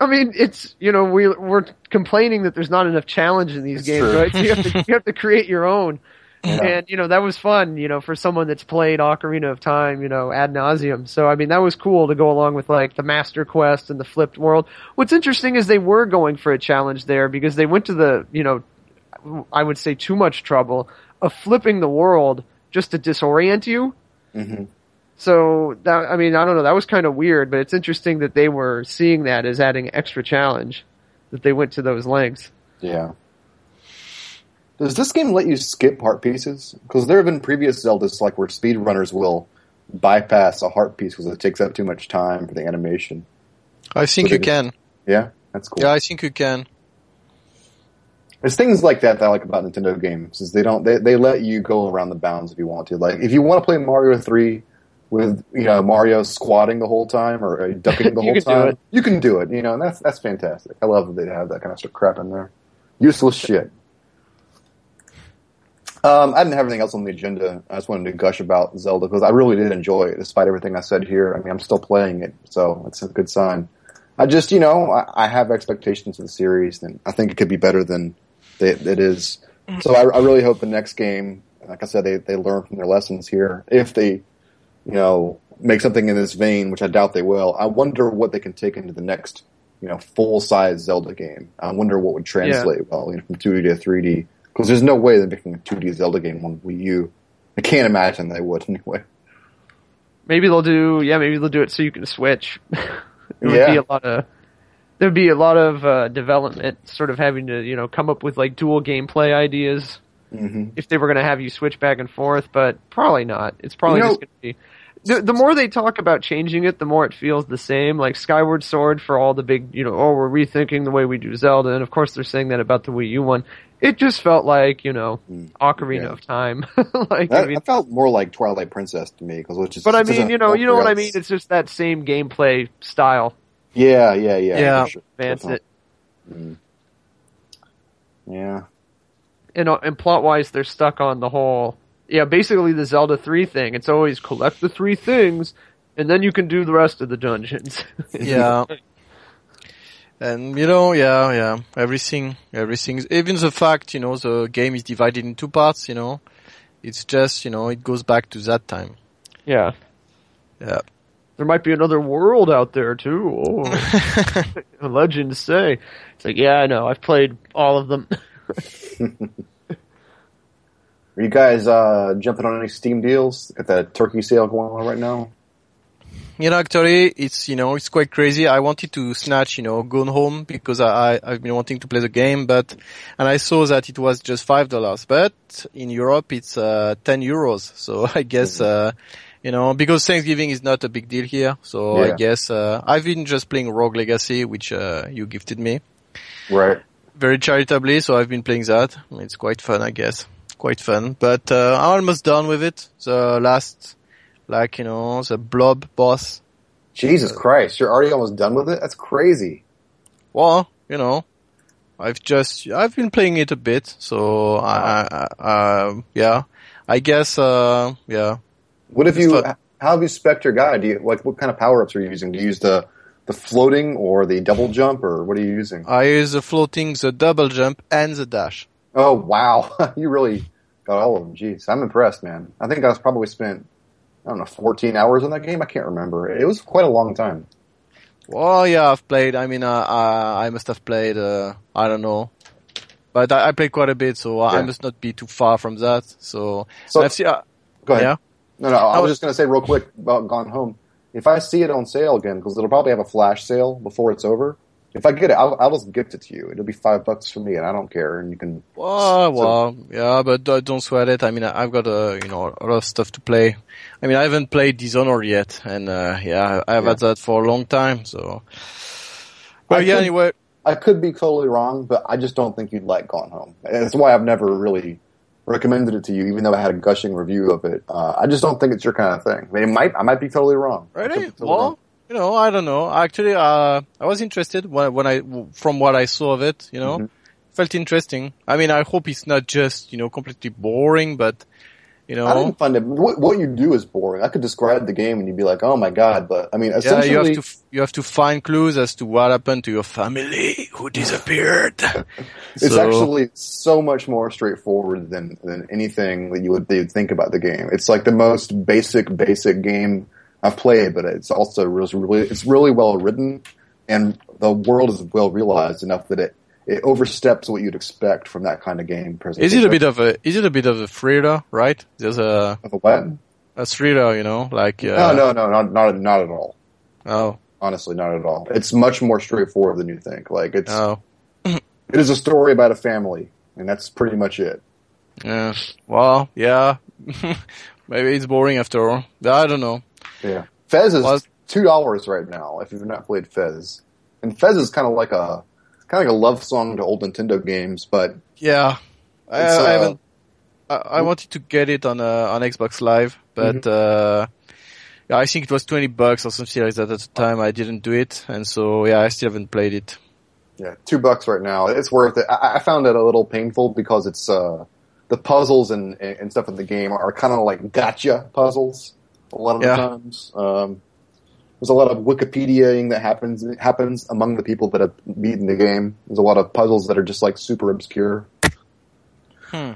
S2: I mean, it's you know we we're complaining that there's not enough challenge in these
S1: It's
S2: games,
S1: true.
S2: right? So you have to you have to create your own,
S1: Yeah.
S2: and you know that was fun, you know, for someone that's played Ocarina of Time, you know, ad nauseum. So I mean, that was cool to go along with like the Master Quest and the Flipped World. What's interesting is they were going for a challenge there because they went to the you know, I would say too much trouble of flipping the world just to disorient you.
S1: hmm
S2: So that I mean I don't know that was kind of weird, but it's interesting that they were seeing that as adding extra challenge, that they went to those lengths.
S1: Yeah. Does this game let you skip heart pieces? Because there have been previous Zeldas like where speedrunners will bypass a heart piece because it takes up too much time for the animation.
S3: I think
S1: So
S3: you
S1: they-
S3: can.
S1: Yeah, that's cool.
S3: Yeah, I think you can.
S1: There's things like that that I like about Nintendo games is they don't they, they let you go around the bounds if you want to. Like if you want to play Mario three with you know Mario squatting the whole time or uh, ducking the whole time, you can do it. You know, and that's that's fantastic. I love that they have that kind of stuff crap in there. Useless shit. Um, I didn't have anything else on the agenda. I just wanted to gush about Zelda because I really did enjoy it, despite everything I said here. I mean, I'm still playing it, so it's a good sign. I just, you know, I, I have expectations of the series, and I think it could be better than it, it is. So I, I really hope the next game like I said, they they learn from their lessons here. If they, you know, make something in this vein, which I doubt they will, I wonder what they can take into the next, you know, full size Zelda game. I wonder what would translate well, you know, from 2D to 3D. Because there's no way they're making a 2D Zelda game on Wii U. I can't imagine they would anyway.
S2: Maybe they'll do, yeah, maybe they'll do it so you can switch. it would
S1: Yeah.
S2: be a lot of, there'd be a lot of uh, development, sort of having to, you know, come up with like dual gameplay ideas
S1: hmm
S2: if they were going to have you switch back and forth, but probably not. It's probably
S1: You know-
S2: just going to be. The, the more they talk about changing it, the more it feels the same. Like Skyward Sword for all the big, you know, oh, we're rethinking the way we do Zelda, and of course they're saying that about the Wii U one. It just felt like, you know, Ocarina
S1: yeah.
S2: of Time. like,
S1: That,
S2: I mean,
S1: that felt more like Twilight Princess to me, because which is.
S2: but I mean, you know, you know
S1: offer
S2: what I mean. It's just that same gameplay style.
S1: Yeah, yeah, yeah.
S3: Yeah.
S1: sure.
S2: Advance it.
S1: Yeah.
S2: and uh, and plot wise, they're stuck on the whole. Yeah, basically the Zelda three thing. It's always collect the three things, and then you can do the rest of the dungeons.
S3: yeah. And you know, yeah, yeah, everything, everything, even the fact, you know, the game is divided in two parts, you know, it's just, you know, it goes back to that time.
S2: yeah,
S3: Yeah.
S2: there might be another world out there too. Oh. Legends say it's like, yeah, I know. I've played all of them.
S1: Are you guys uh, jumping on any Steam deals? Got that turkey sale going on right now?
S3: You know, actually, it's, you know, it's quite crazy. I wanted to snatch, you know, Gone Home because I, I, I've been wanting to play the game, but, and I saw that it was just $5, but in Europe it's, uh, 10 euros. So I guess, uh, you know, because Thanksgiving is not a big deal here. So I guess, uh, I've been just playing Rogue Legacy, which, uh, you gifted me
S1: Right.
S3: very charitably. So I've been playing that. It's quite fun, I guess. Quite fun, but, uh, I'm almost done with it. The last, like, you know, the blob boss.
S1: Jesus Christ, you're already almost done with it? That's crazy.
S3: Well, you know, I've just I've been playing it a bit, so I, I, I um, yeah, I guess uh yeah.
S1: What have you? How have you spec your guy? Do you like what kind of power ups are you using? Do you use the the floating or the double jump or what are you using?
S3: I use the floating, the double jump, and the dash.
S1: Oh wow, you really got all of them. Jeez, I'm impressed, man. I think I was probably spent I don't know 14 hours on that game. I can't remember. It was quite a long time.
S3: Well, yeah, I've played. I mean, uh, I I must have played. Uh, I don't know, but I, I played quite a bit, so I must not be too far from that. So,
S1: So
S3: I've seen, uh,
S1: go ahead.
S3: yeah.
S1: No, no. I
S3: Oh.
S1: was just gonna say real quick about Gone Home. If I see it on sale again, because it'll probably have a flash sale before it's over. If I get it, I'll, I'll just gift it to you. It'll be five bucks for me, and I don't care. And you can.
S3: Well,
S1: So-
S3: well, yeah, but don't don't sweat it. I mean, I've got a you know a lot of stuff to play. I mean, I haven't played Dishonored yet, and uh, yeah, I've
S1: Yeah.
S3: had that for a long time. So, but
S1: I
S3: yeah,
S1: could-
S3: anyway,
S1: I could be totally wrong, but I just don't think you'd like Gone Home. And that's why I've never really recommended it to you, even though I had a gushing review of it. Uh, I just don't think it's your kind of thing. I mean, it might, I might be totally wrong.
S3: Really,
S1: totally wrong.
S3: You know, I don't know. Actually, uh, I was interested when when I from what I saw of it. You know,
S1: Mhm.
S3: felt interesting. I mean, I hope it's not just you know completely boring, but you know,
S1: I didn't find it. What, what you do is boring. I could describe the game and you'd be like, "Oh my god!" But I mean,
S3: yeah,
S1: essentially,
S3: you have to you have to find clues as to what happened to your family who disappeared.
S1: it's
S3: So-
S1: actually so much more straightforward than than anything that you would that you'd think about the game. It's like the most basic, basic game I've played, but it's also really, it's really well written, and the world is well realized enough that it it oversteps what you'd expect from that kind of game.
S3: Is it a bit of a is it a bit of a thriller, right? There's a
S1: of a what?
S3: a thriller, you know, like uh,
S1: No, no, no, not not not at all.
S3: Oh,
S1: Honestly, not at all. It's much more straightforward than you think. Like it's
S3: oh,
S1: it is a story about a family, and that's pretty much it.
S3: yeah. Well, yeah. Maybe it's boring after all. I don't know.
S1: Yeah. Fez is
S3: Well-
S1: two dollars right now if you've not played Fez. And Fez is kind of like a kind of like a love song to old Nintendo games, but
S3: Yeah, I,
S1: It's,
S3: I
S1: uh,
S3: haven't. I, I wanted to get it on uh, on Xbox Live, but uh, yeah, I think it was twenty bucks or something like that at the time. I didn't do it, and so yeah, I still haven't played it.
S1: yeah, two bucks right now. It's worth it. I, I found it a little painful because it's uh the puzzles and and stuff in the game are kind of like gotcha puzzles a lot of
S3: Yeah.
S1: the times. Um, there's a lot of Wikipediaing that happens happens among the people that have beaten the game. There's a lot of puzzles that are just like super obscure.
S3: Hmm.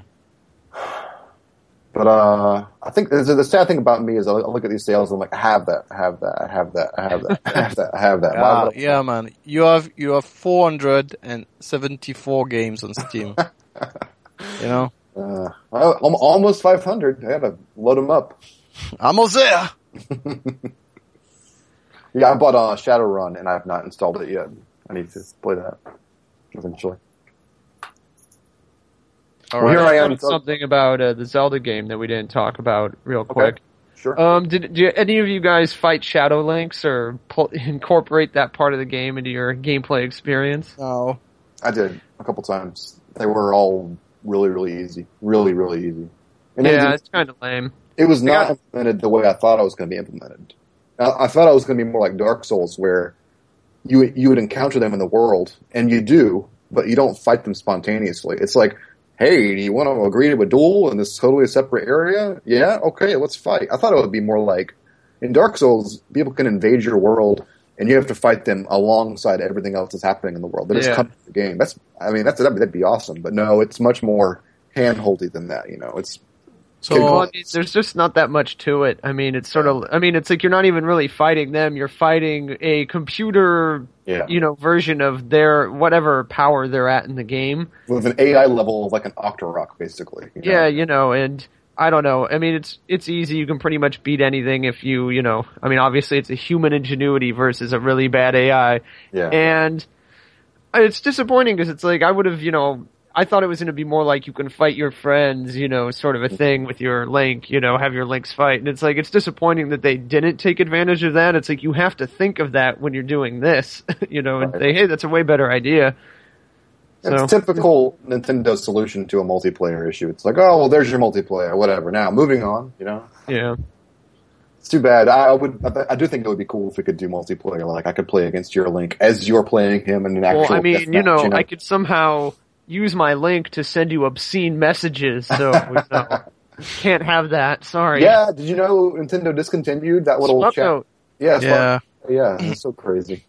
S1: But uh, I think the, the sad thing about me is I look at these sales and I'm like, I have that, I have that, I have that, I have that, I have that, I have that. Why
S3: Yeah, man. You have you have 474 games on Steam. you know,
S1: Uh, well, I'm almost 500. I gotta load them up.
S3: Almost there.
S1: Yeah, I bought uh, Shadowrun and I have not installed it yet. I need to play that eventually.
S3: All
S1: Well, here
S3: right.
S1: I am.
S2: Something about uh, the Zelda game that we didn't talk about real quick.
S1: Sure.
S2: Um, did, did any of you guys fight Shadow Links or pl- incorporate that part of the game into your gameplay experience?
S3: No.
S1: I did a couple times. They were all really, really easy. Really, really easy. And
S2: yeah, it's kind of lame.
S1: It was not
S2: got-
S1: implemented the way I thought it was going to be implemented. I, I thought it was going to be more like Dark Souls, where you you would encounter them in the world, and you do, but you don't fight them spontaneously. It's like, hey, do you want to agree to a duel in this totally separate area? Yeah, okay, let's fight. I thought it would be more like in Dark Souls, people can invade your world, and you have to fight them alongside everything else that's happening in the world. They just
S2: Yeah.
S1: come to the game. That's, I mean, that's that'd, that'd be awesome. But no, it's much more handholdy than that. You know, it's
S3: So
S2: Well, I mean, there's just not that much to it. I mean, it's sort of, I mean, it's like you're not even really fighting them. You're fighting a computer,
S1: yeah.
S2: you know, version of their whatever power they're at in the game.
S1: with an AI level of like an Octorok, basically. you know?
S2: Yeah, you know, and I don't know. I mean, it's it's easy. You can pretty much beat anything if you, you know. I mean, obviously, it's a human ingenuity versus a really bad AI,
S1: yeah.
S2: and it's disappointing because it's like I would have, you know. I thought it was going to be more like you can fight your friends, you know, sort of a thing with your link, you know, have your links fight. And it's like, it's disappointing that they didn't take advantage of that. It's like, you have to think of that when you're doing this, you know, and
S1: Right.
S2: say, hey, that's a way better idea.
S1: It's
S2: So,
S1: typical Nintendo solution to a multiplayer issue. It's like, oh, well, there's your multiplayer, whatever. Now, moving on, you know?
S2: yeah.
S1: It's too bad. I, would, I, do think it would be cool if we could do multiplayer. Like, I could play against your Link as you're playing him in an actual
S2: Well, I mean,
S1: deathmatch,
S2: you know, I could somehow use my link to send you obscene messages, so you know, can't have that. Sorry.
S1: Yeah, did you know Nintendo discontinued that little
S2: Swap
S1: chat?
S2: note.
S1: Yeah,
S3: yeah,
S1: yeah, it's so crazy.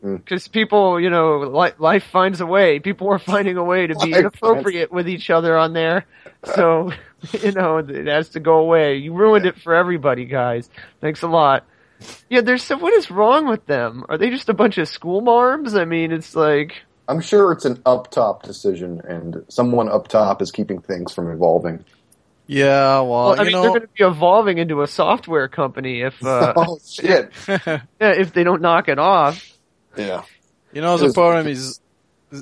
S1: Hmm.
S2: Because people, you know, li- life finds a way. People are finding a way to be
S1: Life
S2: inappropriate with each other on there. So, you know, it has to go away. You ruined it for everybody, guys. Thanks a lot. Yeah, there's so. What is wrong with them? Are they just a bunch of school marms? I mean, it's like,
S1: I'm sure it's an up top decision, and someone up top is keeping things from evolving.
S3: yeah. Well,
S2: well, I
S3: you
S2: mean,
S3: know,
S2: they're going to be evolving into a software company if, uh,
S1: oh shit!
S2: yeah, if they don't knock it off.
S1: Yeah.
S3: You know, the
S1: Yes.
S3: problem is,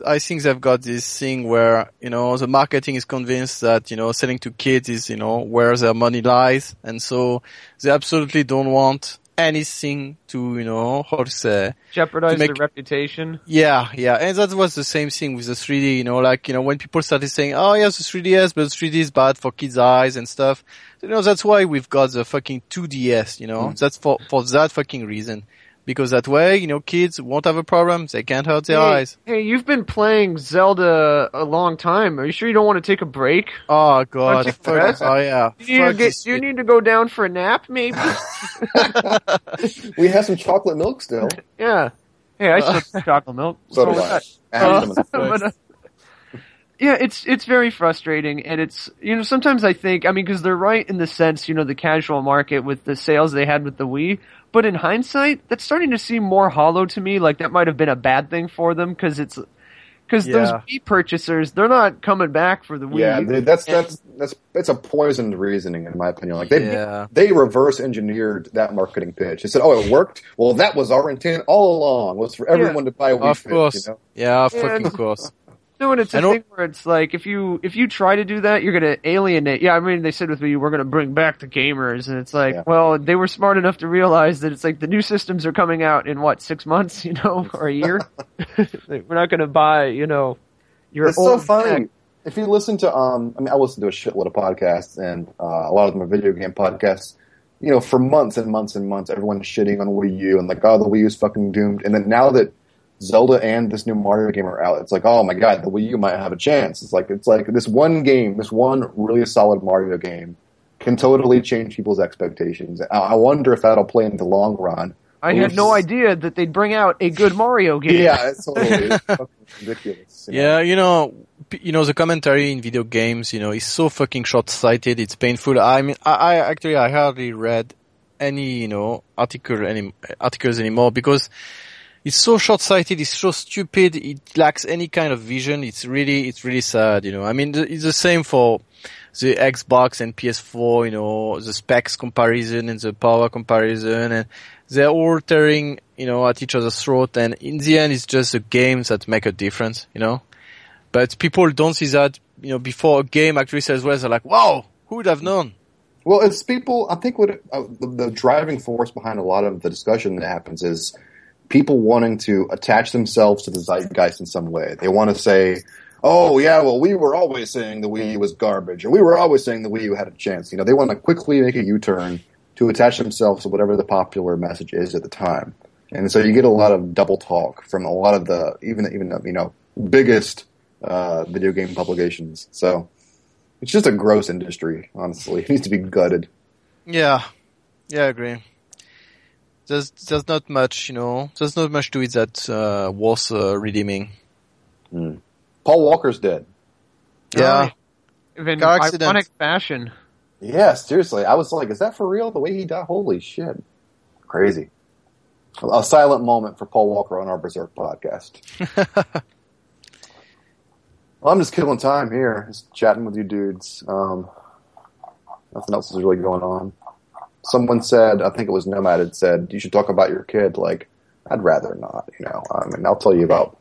S3: I think they've got this thing where, you know, the marketing is convinced that, you know, selling to kids is, you know, where their money lies. And so they absolutely don't want anything to, you know, how to say,
S2: Jeopardize
S3: To make-
S2: their reputation.
S3: yeah, yeah. And that was the same thing with the 3D, you know, like, you know, when people started saying, oh yes, the 3DS, but the 3D is bad for kids' eyes and stuff. You know, that's why we've got the fucking 2DS, you know, mm. that's for, for that fucking reason. Because that way, you know, kids won't have a problem. They can't hurt their
S2: hey,
S3: eyes.
S2: Hey, you've been playing Zelda a long time. Are you sure you don't want to take a break?
S3: Oh god,
S2: you
S3: fuck, oh yeah.
S2: Do you, need to get, do you need to go down for a nap, maybe?
S1: We have some chocolate milk still.
S2: yeah. Hey, I still drink chocolate milk.
S1: So do? I. I
S2: Uh,
S1: have some in the fridge.
S2: but, uh, yeah, it's it's very frustrating, and it's you know sometimes I think I mean because they're right in the sense you know the casual market with the sales they had with the Wii, but in hindsight that's starting to seem more hollow to me. Like that might have been a bad thing for them because it's because those
S3: Yeah.
S2: Wii purchasers they're not coming back for the Wii.
S1: Yeah, dude, that's that's that's that's a poisoned reasoning in my opinion. Like they
S3: Yeah.
S1: they reverse engineered that marketing pitch. They said, "Oh, it worked. Well, that was our intent all along. Was for everyone to buy a Wii
S3: Of
S1: Fit."
S3: course.
S1: You know?
S3: Yeah, fucking course.
S2: No, and it's a thing where it's like if you if you try to do that, you're gonna alienate. Yeah, I mean they said with me we're gonna bring back the gamers, and it's like,
S1: Yeah.
S2: well, they were smart enough to realize that it's like the new systems are coming out in what six months, you know, or a year. we're not gonna buy, you know, your
S1: It's so funny.
S2: tech.
S1: If you listen to, um, I mean, I listen to a shitload of podcasts, and uh, a lot of them are video game podcasts. You know, for months and months and months, everyone's shitting on Wii U and like, oh, the Wii U's fucking doomed. And then now that Zelda and this new Mario game are out, it's like, oh my god, the Wii U might have a chance. It's like it's like this one game, this one really solid Mario game, can totally change people's expectations. I I wonder if that'll play in the long run
S2: I had no idea that they'd bring out a good Mario game.
S1: Yeah, it's totally it's ridiculous. you know?
S3: Yeah, you know, you know the commentary in video games, you know, is so fucking short-sighted. It's painful. I mean, I, I actually I hardly read any you know article any articles anymore because it's so short-sighted. It's so stupid. It lacks any kind of vision. It's really it's really sad. You know, I mean, it's the same for the Xbox and PS4. You know, the specs comparison and the power comparison and they're all tearing, you know, at each other's throat. And in the end, it's just the games that make a difference, you know. But people don't see that, you know, before a game actually says well. They're like, "Wow, who would have known?"
S1: Well, it's people. I think what uh, the, the driving force behind a lot of the discussion that happens is people wanting to attach themselves to the zeitgeist in some way. They want to say, "Oh yeah, well we were always saying the Wii U was garbage, or we were always saying the Wii U had a chance." You know, they want to quickly make a U-turn to attach themselves to whatever the popular message is at the time, and so you get a lot of double talk from a lot of the even even the, you know biggest uh, video game publications. So. It's just a gross industry, honestly. It needs to be gutted.
S3: Yeah, yeah, I agree. There's there's not much, you know, there's not much to it that uh, worth uh, redeeming.
S1: Paul Walker's dead.
S3: Yeah,
S2: In
S3: Car accident.
S2: ironic fashion.
S1: Yeah, seriously. I was like, is that for real? The way he died? Holy shit. Crazy. A silent moment for Paul Walker on our Berserk podcast. well, I'm just killing time here, just chatting with you dudes. Um, nothing else is really going on. Someone said, I think it was Nomad had said, you should talk about your kid. Like, I'd rather not, you know. I mean, I'll tell you about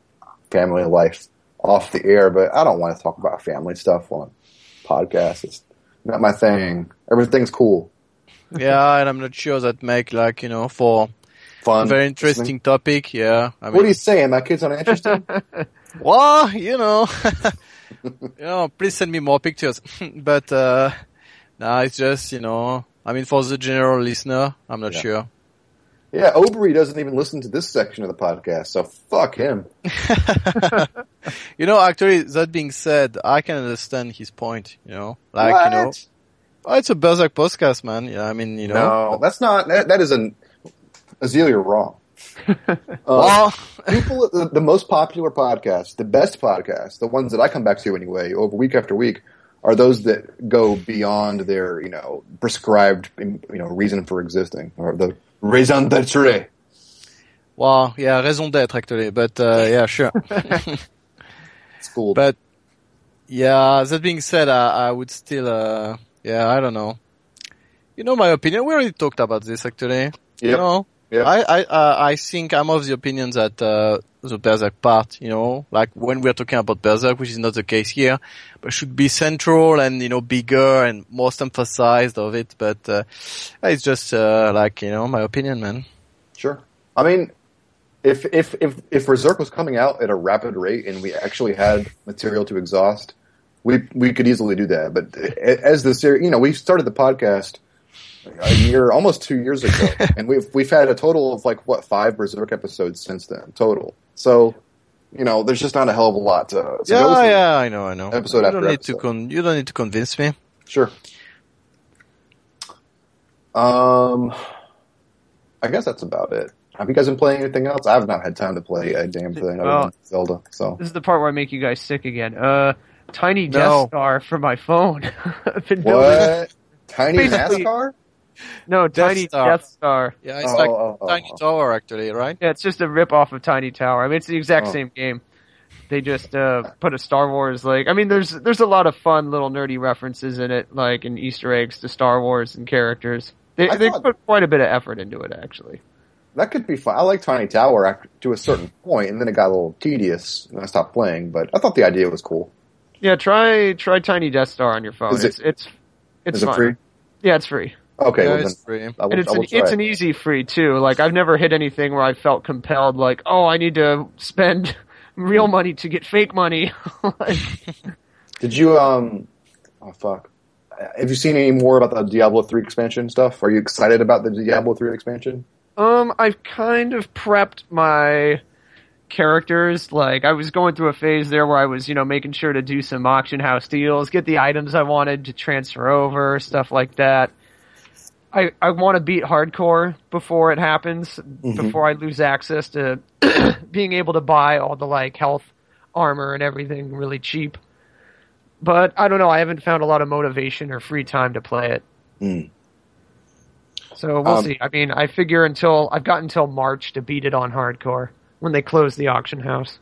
S1: family life off the air, but I don't want to talk about family stuff on a podcast. It's not my thing. Everything's cool.
S3: yeah, and I'm not sure that make like you know for
S1: Fun.
S3: a very interesting topic. Yeah, I mean,
S1: What are you saying? My kids aren't interested?
S3: Well, you know, you know, please send me more pictures. but uh no, it's just you know, I mean, for the general listener, I'm not
S1: Yeah.
S3: sure.
S1: yeah, Obery doesn't even listen to this section of the podcast, so fuck him.
S3: You know, actually, that being said, I can understand his point. You know, like you know,
S1: What?
S3: oh, it's a Berserk podcast, man. Yeah, I mean, you know,
S1: No, that's not. That, that isn't. Azil, you're wrong. Uh,
S3: well,
S1: people, the, the most popular podcasts, the best podcasts, the ones that I come back to anyway, over week after week, are those that go beyond their, you know, prescribed, you know, reason for existing or the raison d'être.
S3: well, yeah, raison d'être actually, but uh, yeah, sure.
S1: It's cool.
S3: But yeah, that being said, I, I would still, uh, yeah, I don't know. You know my opinion. We already talked about this actually. You know,
S1: Yep.
S3: I I uh, I think I'm of the opinion that uh, the Berserk part, you know, like when we're talking about Berserk, which is not the case here, but should be central and you know bigger and most emphasized of it. But uh, it's just uh, like you know my opinion, man.
S1: Sure. I mean, if if if if Berserk was coming out at a rapid rate and we actually had material to exhaust, we we could easily do that. But as the series, you know, we started the podcast a year, almost two years ago, and we've we've had a total of like what five Berserk episodes since then total. So, you know, there's just not a hell of a lot to. to
S3: yeah,
S1: through.
S3: yeah, I know, I know.
S1: Episode
S3: you
S1: after
S3: don't need to con- you don't need to convince me.
S1: Sure. Um, I guess that's about it. Have you guys been playing anything else? I have not had time to play a damn thing other
S2: Well-
S1: than Zelda. So
S2: This is the part where I make you guys sick again. Uh, Tiny
S3: No.
S2: Death Star for my phone. I've been building.
S1: what? Tiny
S2: Basically-
S1: NASCAR?
S2: No,
S3: Death
S2: Tiny
S3: Star.
S2: Death Star.
S3: Yeah, it's
S1: Oh,
S3: like
S1: oh, oh,
S3: Tiny
S1: oh.
S3: Tower actually, right?
S2: Yeah, it's just a rip off of Tiny Tower. I mean, it's the exact
S1: Oh.
S2: same game. They just uh, put a Star Wars like. I mean, there's there's a lot of fun little nerdy references in it, like and Easter eggs to Star Wars and characters. They
S1: I
S2: they
S1: thought-
S2: put quite a bit of effort into it, actually.
S1: That could be fun. I like Tiny Tower after, to a certain point, and then it got a little tedious, and I stopped playing. But I thought the idea was cool.
S2: Yeah, try try Tiny Death Star on your phone.
S1: Is it-
S2: it's it's it's
S1: Is it free?
S2: Yeah, it's free.
S1: Okay,
S3: yeah,
S1: well
S3: it's free.
S1: Will,
S2: and it's an it's an easy free too. Like I've never hit anything where I felt compelled, like, oh, I need to spend real money to get fake money. like,
S1: Did you um? Oh fuck! Have you seen any more about the Diablo three expansion stuff? Are you excited about the Diablo three expansion?
S2: um, I've kind of prepped my characters. Like I was going through a phase there where I was, you know, making sure to do some auction house deals, get the items I wanted to transfer over, stuff like that. I, I want to beat hardcore before it happens,
S1: Mm-hmm.
S2: before I lose access to being able to buy all the like health armor and everything really cheap. But I don't know. I haven't found a lot of motivation or free time to play it.
S1: Mm.
S2: So we'll
S1: Um,
S2: see. I mean, I figure until I've got until March to beat it on hardcore when they close the auction house.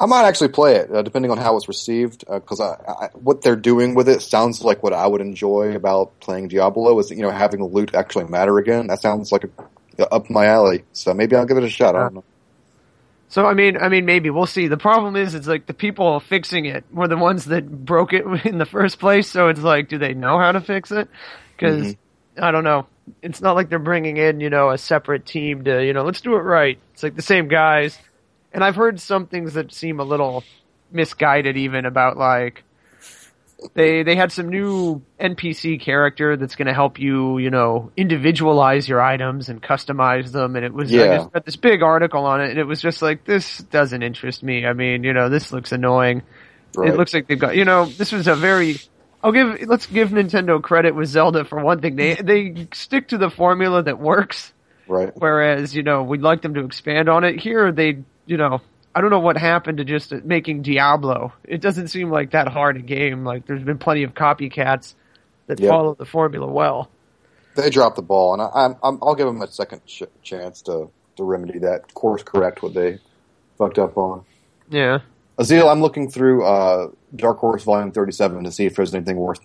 S1: I might actually play it, uh, depending on how it's received, uh, because I, I, what they're doing with it sounds like what I would enjoy about playing Diablo is, you know, having the loot actually matter again. That sounds like a, uh, up my alley. So maybe I'll give it a shot. I don't know.
S2: So I mean, I mean, maybe we'll see. The problem is, it's like the people fixing it were the ones that broke it in the first place. So it's like, do they know how to fix it? Because mm-hmm. I don't know. It's not like they're bringing in, you know, a separate team to, you know, let's do it right. It's like the same guys. And I've heard some things that seem a little misguided, even about like they they had some new NPC character that's going to help you, you know, individualize your items and customize them. And it was I
S1: Yeah.
S2: just read this big article on it, and it was just like this doesn't interest me. I mean, you know, this looks annoying.
S1: Right.
S2: It looks like they've got, you know, this was a very. I'll give let's give Nintendo credit with Zelda for one thing. They they stick to the formula that works.
S1: right.
S2: Whereas, you know, we'd like them to expand on it. Here, they, you know, I don't know what happened to just making Diablo. It doesn't seem like that hard a game. Like, there's been plenty of copycats that
S1: Yep.
S2: follow the formula well.
S1: They dropped the ball, and I, I'm, I'm, I'll give them a second ch- chance to, to remedy that, course correct what they fucked up on.
S2: Yeah.
S1: Azil, I'm looking through uh, Dark Horse Volume 37 to see if there's anything worth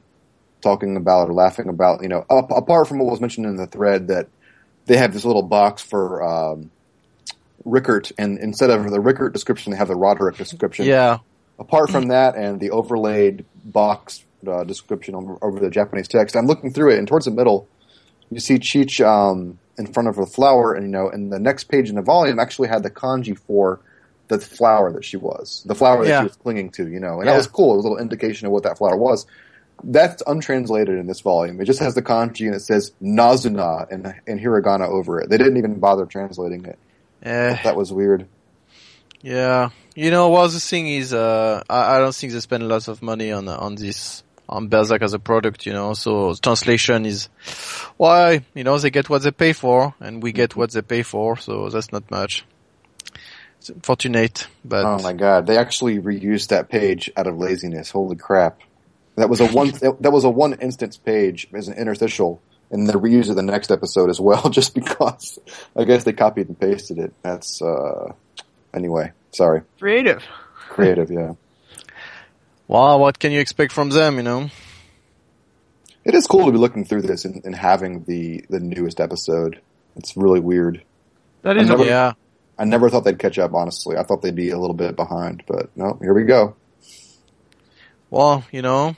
S1: talking about or laughing about. You know, up, apart from what was mentioned in the thread that they have this little box for um, Rickert, and instead of the Rickert description, they have the Roderick description.
S3: Yeah.
S1: Apart from that, and the overlaid box uh, description over, over the Japanese text, I'm looking through it, and towards the middle, you see Cheech um, in front of a flower, and you know, and the next page in the volume actually had the kanji for the flower that she was, the flower that
S3: Yeah.
S1: she was clinging to, you know, and
S3: Yeah.
S1: that was cool. It was a little indication of what that flower was. That's untranslated in this volume. It just has the kanji and it says Nazuna and, and hiragana over it. They didn't even bother translating it.
S3: Eh,
S1: That was weird.
S3: yeah. You know, well, the thing is, uh, I, I don't think they spend lots of money on on this on Berserk as a product. You know, so translation is why you know they get what they pay for, and we get what they pay for. So that's not much. It's unfortunate, but
S1: Oh my god, they actually reused that page out of laziness. Holy crap. That was a one that was a one instance page as an interstitial and they reuse it the next episode as well just because I guess they copied and pasted it. That's uh anyway, sorry.
S2: Creative.
S1: Creative, yeah.
S3: wow, what can you expect from them? You know.
S1: It is cool to be looking through this and, and having the the newest episode. It's really weird.
S2: That is
S1: I
S2: a,
S1: never-
S3: Yeah.
S1: I never thought they'd catch up, honestly. I thought they'd be a little bit behind, but no, here we go.
S3: Well, you know,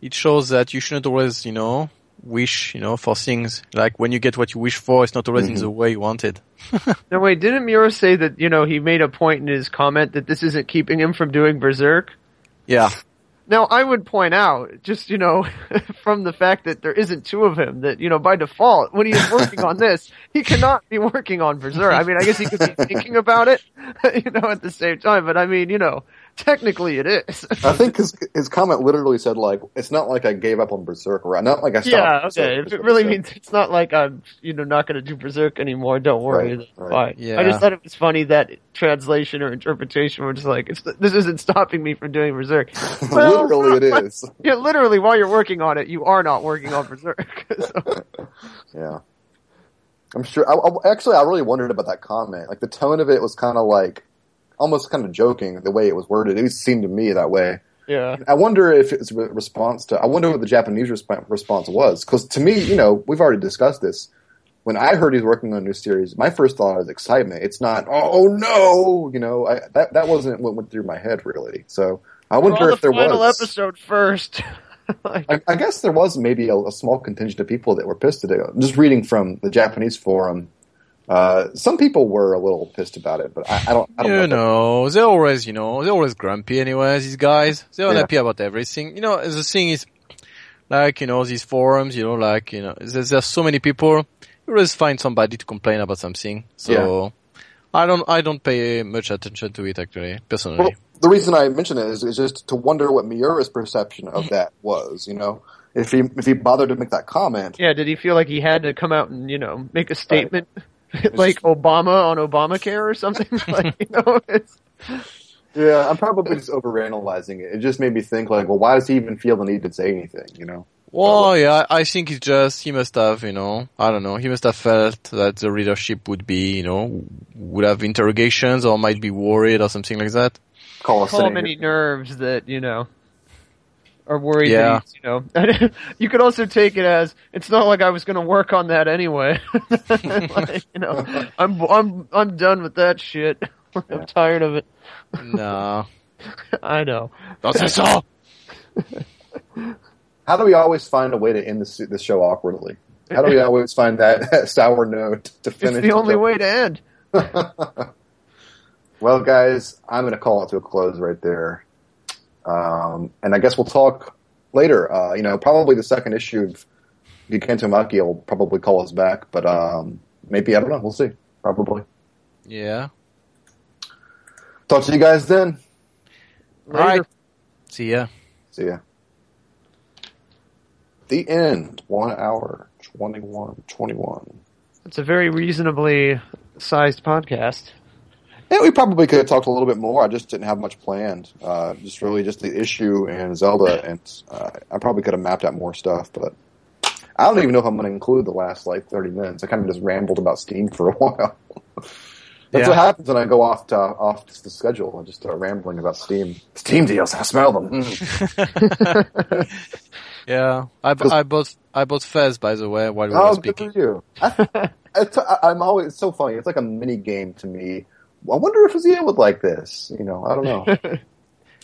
S3: it shows that you shouldn't always, you know, wish, you know, for things. Like when you get what you wish for, it's not always in the mm-hmm. way you wanted.
S2: no wait, didn't Miura say that, you know, he made a point in his comment that this isn't keeping him from doing Berserk?
S3: Yeah.
S2: Now, I would point out, just, you know, from the fact that there isn't two of him, that, you know, by default, when he is working on this, he cannot be working on Berserk. I mean, I guess he could be thinking about it, you know, at the same time, but I mean, you know, technically it is.
S1: I think his his comment literally said like, "It's not like I gave up on Berserk, or not like I stopped."
S2: yeah, okay.
S1: is
S2: If it really
S1: said.
S2: means it's not like I'm, you know, not going to do Berserk anymore, don't worry.
S1: Right, right.
S2: fine.
S3: Yeah.
S2: I just thought it was funny that translation or interpretation were just like, it's, this isn't stopping me from doing Berserk. Well,
S1: literally, it is.
S2: Yeah, literally, while you're working on it, you are not working on Berserk. so,
S1: Yeah. I'm sure. I, I- actually, I really wondered about that comment. Like the tone of it was kind of like, almost kind of joking the way it was worded. It seemed to me that way.
S2: yeah.
S1: I wonder if it's a response to. I wonder what the Japanese resp- response was. Because to me, you know, we've already discussed this. When I heard he was working on a new series, my first thought was excitement. It's not, oh no, you know, I, that that wasn't what went through my head really. So I wonder if there
S2: final
S1: was.
S2: episode first. like,
S1: I, I guess there was maybe a, a small contingent of people that were pissed at it. Just reading from the Japanese forum, uh, some people were a little pissed about it, but I, I don't. I don't
S3: You
S1: know.
S3: know, they're always, you know, they're always grumpy anyways, these guys. They're
S1: Yeah.
S3: unhappy about everything. You know, the thing is, like, you know, these forums, you know, like, you know, there's, there's so many people, you always find somebody to complain about something. So, I don't I don't pay much attention to it actually personally.
S1: Well, the reason I mention it is, is just to wonder what Miura's perception of that was. You know, if he if he bothered to make that comment.
S2: Yeah, did he feel like he had to come out and you know make a statement like Obama on Obamacare or something? like you know, it's,
S1: Yeah, I'm probably just overanalyzing it. It just made me think like, well, why does he even feel the need to say anything? You know?
S3: Well, yeah, I think it's just he must have, you know, I don't know, he must have felt that the readership would be, you know, would have interrogations or might be worried or something like that.
S1: Call us
S2: call many nerves that you know are worried.
S3: Yeah.
S2: That he's, you know, you could also take it as it's not like I was going to work on that anyway. like, you know, I'm I'm I'm done with that shit. I'm tired of it.
S3: No.
S2: I know.
S3: Don't say so!
S1: How do we always find a way to end this this show awkwardly? How do we always find that sour note to finish?
S2: It's
S1: finish?
S2: the only
S1: show?
S2: way to end.
S1: Well, guys, I'm going to call it to a close right there. Um, and I guess we'll talk later. Uh, you know, probably the second issue of Gigantomakhia will probably call us back, but um, maybe, I don't know. We'll see. Probably.
S3: Yeah.
S1: Talk to you guys then.
S3: Alright. See ya.
S1: See ya. The end. One hour, 21, 21.
S2: It's a very reasonably sized podcast.
S1: Yeah, we probably could have talked a little bit more. I just didn't have much planned. Uh, just really just the issue and Zelda, and uh, I probably could have mapped out more stuff, but I don't even know if I'm going to include the last like 30 minutes. I kind of just rambled about Steam for a while. That's
S3: Yeah.
S1: what happens when I go off to, off the schedule. I just start rambling about Steam. Steam deals. I smell them. Mm.
S3: Yeah. I, I bought, I bought Fez by the way while we were
S1: Oh, good
S3: speaking.
S1: for you. I, it's, I, I'm always it's so funny. It's like a mini game to me. I wonder if Azia would like this. You know, I don't know.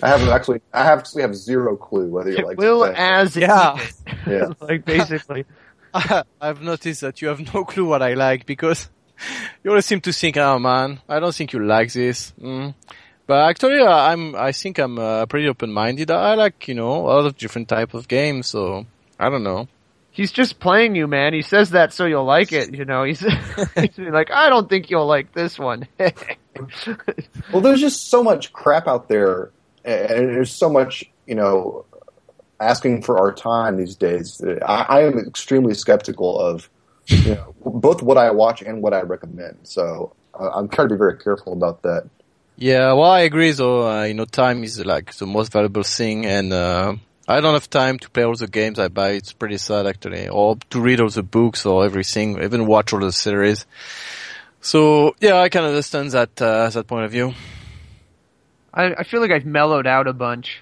S1: I haven't actually. I have actually have zero clue whether you like.
S2: will
S1: this.
S2: as it
S3: Yeah.
S1: Yeah.
S2: like basically.
S3: I've noticed that you have no clue what I like because you always seem to think, oh man, I don't think you like this. Mm. But actually, uh, I'm, I think I'm uh, pretty open-minded. I like, you know, a lot of different type of games, so I don't know.
S2: He's just playing you, man. He says that so you'll like it, you know. He's, he's like, I don't think you'll like this one.
S1: Well, there's just so much crap out there, and there's so much, you know, asking for our time these days. I, I am extremely skeptical of, you know, both what I watch and what I recommend. So uh, I'm trying to be very careful about that.
S3: Yeah, well, I agree. though. uh, you know, time is like the most valuable thing, and uh, I don't have time to play all the games I buy. It's pretty sad, actually, or to read all the books or everything, even watch all the series. So yeah, I can understand that uh, that point of view.
S2: I, I feel like I've mellowed out a bunch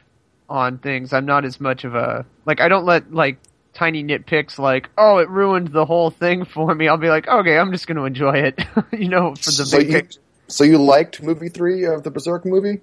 S2: on things. I'm not as much of a like. I don't let like tiny nitpicks like, oh, it ruined the whole thing for me. I'll be like, okay, I'm just going to enjoy it, you know, for the
S1: So
S2: big
S1: you, so you liked movie three of the Berserk movie?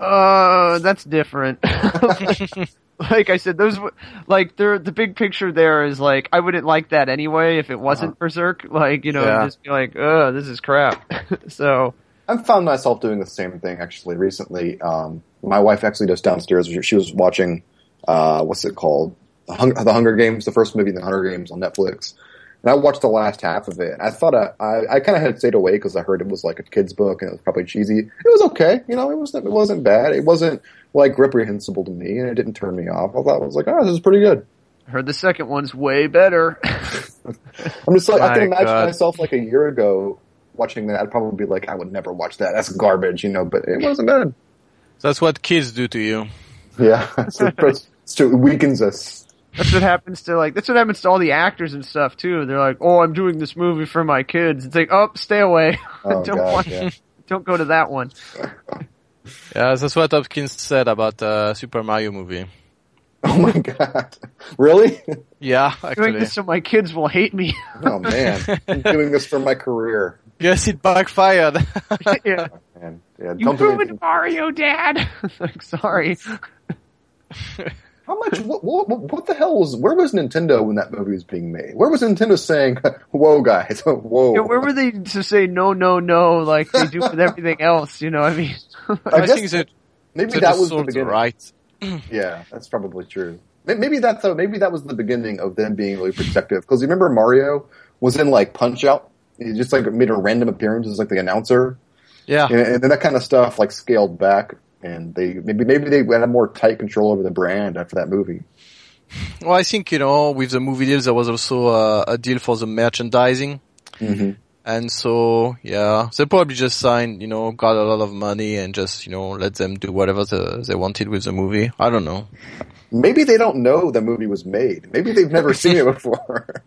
S2: Uh, that's different. like I said, those like they're the big picture there is like I wouldn't like that anyway if it wasn't Berserk. Like you know,
S3: Yeah.
S2: just be like, oh, this is crap. so
S1: I've found myself doing the same thing actually recently. Um, my wife actually just downstairs. She was watching, uh, what's it called? The, Hung- the Hunger Games, the first movie in the Hunger Games on Netflix. And I watched the last half of it. I thought I, I, I kind of had stayed away because I heard it was like a kid's book and it was probably cheesy. It was okay, you know. It wasn't it wasn't bad. It wasn't like reprehensible to me, and it didn't turn me off. I thought it was like, oh, this is pretty good.
S2: I heard the second one's way better.
S1: I'm just like I can imagine
S3: God.
S1: myself like a year ago watching that. I'd probably be like, I would never watch that. That's garbage, you know. But it wasn't bad.
S3: That's what kids do to you.
S1: Yeah, it's, it's true. It weakens us.
S2: that's what happens to like that's what happens to all the actors and stuff too. They're like, oh, I'm doing this movie for my kids. It's like, oh, stay away.
S1: Oh
S2: don't
S1: god,
S2: want,
S1: yeah.
S2: don't go to that one.
S3: Yeah, that's what Hoskins said about uh, Super Mario movie.
S1: Oh my god, really?
S3: Yeah, actually.
S2: Doing this so my kids will hate me.
S1: Oh man, I'm doing this for my career.
S3: Yes, it backfired.
S2: yeah.
S1: Man, yeah,
S2: You
S1: don't do
S2: ruined. Mario, Dad. like, sorry.
S1: How much? What, what, what the hell was? Where was Nintendo when that movie was being made? Where was Nintendo saying, "Whoa, guys, whoa"?
S2: Yeah, where were they to say no, no, no, like they do with everything else? You know, what I mean,
S1: I
S3: I
S1: guess
S3: think that,
S1: maybe
S3: that
S1: that was the beginning.
S3: right.
S1: Yeah, that's probably true. May- Maybe that's maybe that was the beginning of them being really protective. Because you remember Mario was in like Punch Out, he just like made a random appearance as like the announcer,
S3: Yeah.
S1: and, and then that kind of stuff like scaled back, and they maybe maybe they had more tight control over the brand after that movie.
S3: Well, I think, you know, with the movie deals, there was also uh, a deal for the merchandising.
S1: Mm-hmm.
S3: And so, yeah, they probably just signed, you know, got a lot of money and just, you know, let them do whatever the, they wanted with the movie. I don't know.
S1: Maybe they don't know the movie was made. Maybe they've never seen it before.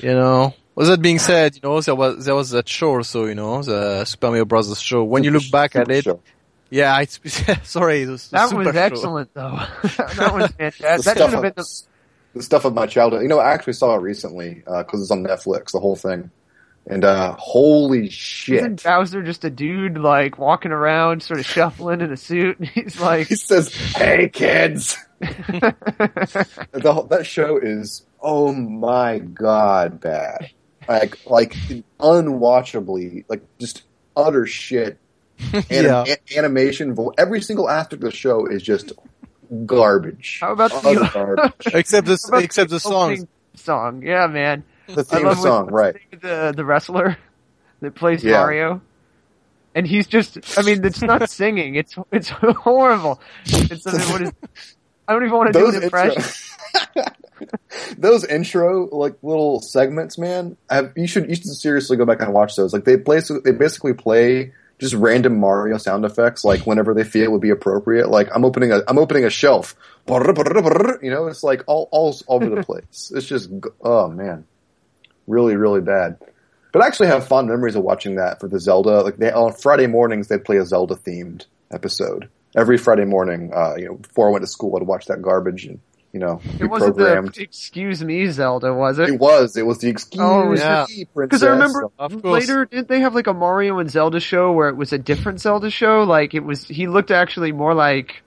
S3: You know, with that being said, you know, there was, there was that show so, you know, the Super Mario Brothers show. When you look back at it,
S1: show.
S3: yeah, it's, sorry, the, the
S2: That
S3: Super
S2: was
S3: show.
S2: excellent, though. that was fantastic.
S1: the
S2: That should
S1: stuff,
S2: have
S1: of,
S2: been the.
S1: the stuff of my childhood. You know, I actually saw it recently uh, because it's on Netflix, the whole thing. And uh, holy shit!
S2: Isn't Bowser just a dude like walking around, sort of shuffling in a suit? And he's like,
S1: He says, "Hey kids." the, that show is oh my god bad, like like unwatchably like just utter shit. Anim-
S3: Yeah.
S1: a- animation, vo- every single aspect of the show is just garbage.
S2: How about the-
S1: garbage.
S3: Except the, except the songs.
S2: Song, yeah, man.
S1: The theme song, right?
S2: The the wrestler that plays
S1: Yeah.
S2: Mario, and he's just. I mean, it's not singing. It's it's horrible. It's I mean, what is. I don't even want to do
S1: Those
S2: an impression.
S1: those intro like little segments, man. Have, you should you should seriously go back and watch those. Like they play, they basically play just random Mario sound effects, like whenever they feel it would be appropriate. Like I'm opening a I'm opening a shelf. You know, it's like all all over the place. It's just oh man, really really bad. But I actually have fond memories of watching that for the Zelda. Like they, on Friday mornings, they'd play a Zelda themed episode every Friday morning. Uh, you know, before I went to school, I'd watch that garbage and you know be
S2: It wasn't
S1: programmed.
S2: the excuse me Zelda, was it?
S1: It was. It was the excuse
S2: Oh,
S3: yeah.
S1: me,
S2: Because I remember
S3: Of
S2: later, didn't they have like a Mario and Zelda show where it was a different Zelda show? Like it was, he looked actually more like,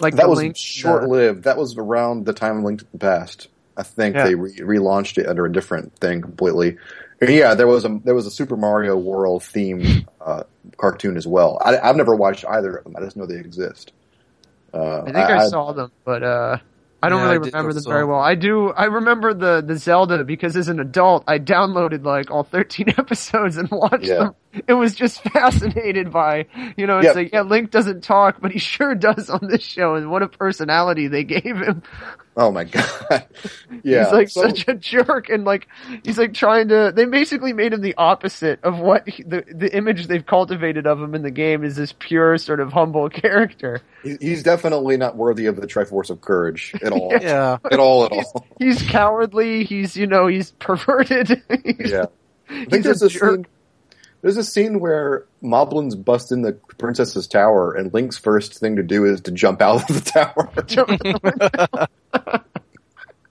S2: like
S1: that
S2: the
S1: was short lived. That was around the time of Link to the Past. I think
S2: Yeah.
S1: they re- relaunched it under a different thing completely. And yeah, there was a there was a Super Mario World themed uh, cartoon as well. I, I've never watched either of them. I just know they exist. Uh,
S2: I think I, saw them, but uh, I don't
S3: Yeah,
S2: really
S3: did
S2: remember them
S3: also.
S2: very well. I do. I remember the the Zelda because as an adult, I downloaded like all thirteen episodes and watched
S1: Yeah.
S2: them. It was just fascinated by you know. It's
S1: Yeah.
S2: like yeah, Link doesn't talk, but he sure does on this show, and what a personality they gave him.
S1: Oh my god! yeah,
S2: he's like
S1: so-
S2: such a jerk, and like he's like trying to. They basically made him the opposite of what he, the the image they've cultivated of him in the game is this pure sort of humble character.
S1: he's definitely not worthy of the Triforce of Courage at all.
S3: Yeah.
S1: At all, at
S2: He's,
S1: all.
S2: he's cowardly. He's you know he's perverted. He's-
S1: Yeah. I
S2: he's
S1: think there's
S2: a
S1: a
S2: jerk.
S1: scene. There's a scene where Moblin's bust in the princess's tower, and Link's first thing to do is to jump out of the tower.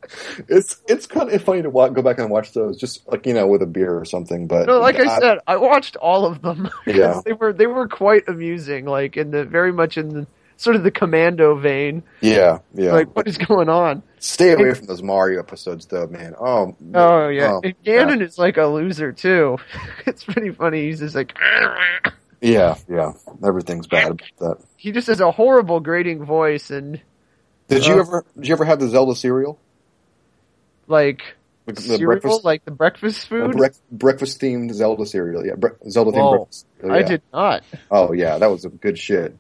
S1: it's it's kind of funny to wa- go back and watch those, just like you know, with a beer or something. But
S2: No, like I said, I watched all of them.
S1: Yeah.
S2: they were they were quite amusing. Like in the very much in the sort of the commando vein.
S1: yeah, yeah.
S2: Like what is going on?
S1: Stay away from those Mario episodes, though, man. Oh,
S2: Oh yeah,
S1: oh,
S2: and Ganon is like a loser too. it's pretty funny. He's just like
S1: yeah, yeah. Everything's bad about that.
S2: he just has a horrible grating voice and
S1: Did you
S2: Uh,
S1: ever? Did you ever have the Zelda cereal?
S2: like
S1: Like the
S2: cereal,
S1: breakfast,
S2: like the breakfast food.
S1: breakfast themed Zelda cereal. Yeah, bre- Zelda themed
S3: Whoa.
S1: breakfast. cereal,
S2: I did not.
S1: Oh yeah, that was a good shit.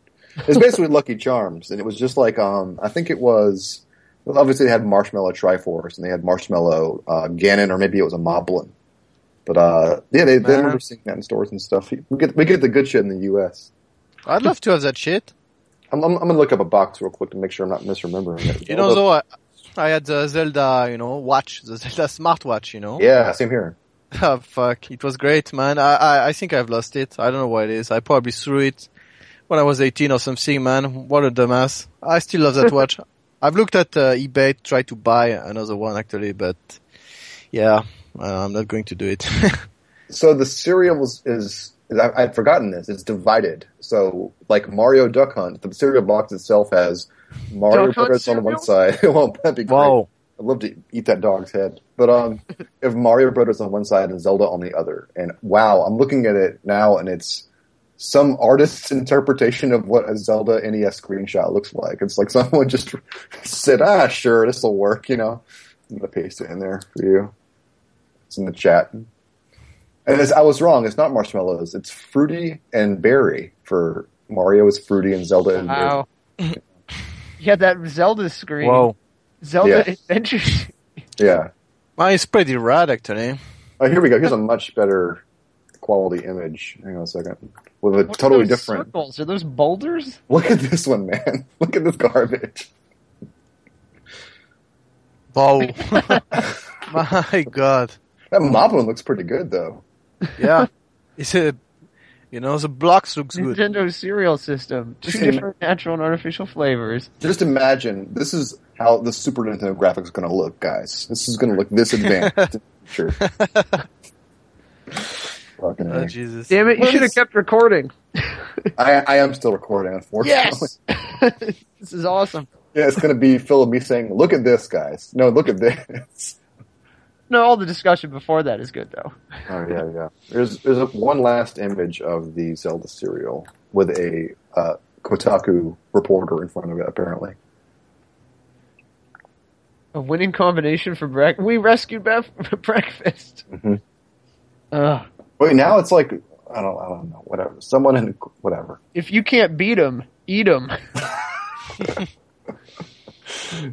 S1: It's basically Lucky Charms, and it was just like um, I think it was. Well, obviously, they had Marshmallow Triforce, and they had Marshmallow uh, Ganon, or maybe it was a Moblin. But uh, yeah, they, they remember seeing that in stores and stuff. We get we get the good shit in the U.S.
S3: I'd love to have that shit.
S1: I'm, I'm, I'm gonna look up a box real quick to make sure I'm not misremembering it.
S3: You know, though, I, I had the Zelda, you know, watch, the Zelda smartwatch, you know.
S1: Yeah, same here.
S3: Oh, fuck. It was great, man. I, I, I think I've lost it. I don't know what it is. I probably threw it when I was 18 or something, man. What a dumbass. I still love that watch. I've looked at uh, eBay to try to buy another one actually, but yeah, uh, I'm not going to do it.
S1: So the cereal was, is, is I, I'd forgotten this. It's divided. So like Mario Duck Hunt, the cereal box itself has Mario
S2: Duck
S1: Brothers on one side. well, that'd be great.
S3: wow.
S1: I'd love to eat that dog's head. But um, if Mario Brothers on one side and Zelda on the other, and wow, I'm looking at it now, and it's some artist's interpretation of what a Zelda NES screenshot looks like. It's like someone just said, "Ah, sure, this will work," you know. I'm gonna paste it in there for you. It's in the chat. And it's, I was wrong. It's not marshmallows. It's fruity and berry. For Mario is fruity and Zelda and berry.
S2: Wow. yeah, that Zelda screen.
S3: Whoa.
S2: Zelda
S1: Yeah.
S2: Adventures.
S1: Yeah.
S3: Well, it's pretty rad actually.
S1: Oh, here we go. Here's a much better quality image. Hang on a second. With a
S2: What's
S1: totally
S2: those
S1: different.
S2: Circles? Are those boulders?
S1: Look at this one, man. Look at this garbage.
S3: Wow. My god.
S1: That mob one looks pretty good, though.
S3: Yeah. It's a, you know, the blocks looks good.
S2: Nintendo cereal system. Two
S1: Just im-
S2: different natural and artificial flavors.
S1: Just imagine this is how the Super Nintendo graphics going to look, guys. This is going to look this advanced. sure. Fucking
S3: Oh Jesus.
S2: Damn it! You should have kept recording.
S1: I, I am still recording, unfortunately.
S2: Yes. this is awesome.
S1: Yeah, it's going to be Phil and me saying, "Look at this, guys." No, look at this.
S2: No, all the discussion before that is good though.
S1: Oh yeah, yeah. There's there's a, one last image of the Zelda cereal with a uh, Kotaku reporter in front of it, apparently.
S2: A winning combination for breakfast. We rescued Beth for breakfast.
S1: Mhm.
S2: Ugh.
S1: Wait, now it's like I don't I don't know whatever. Someone in whatever.
S2: If you can't beat them, eat them.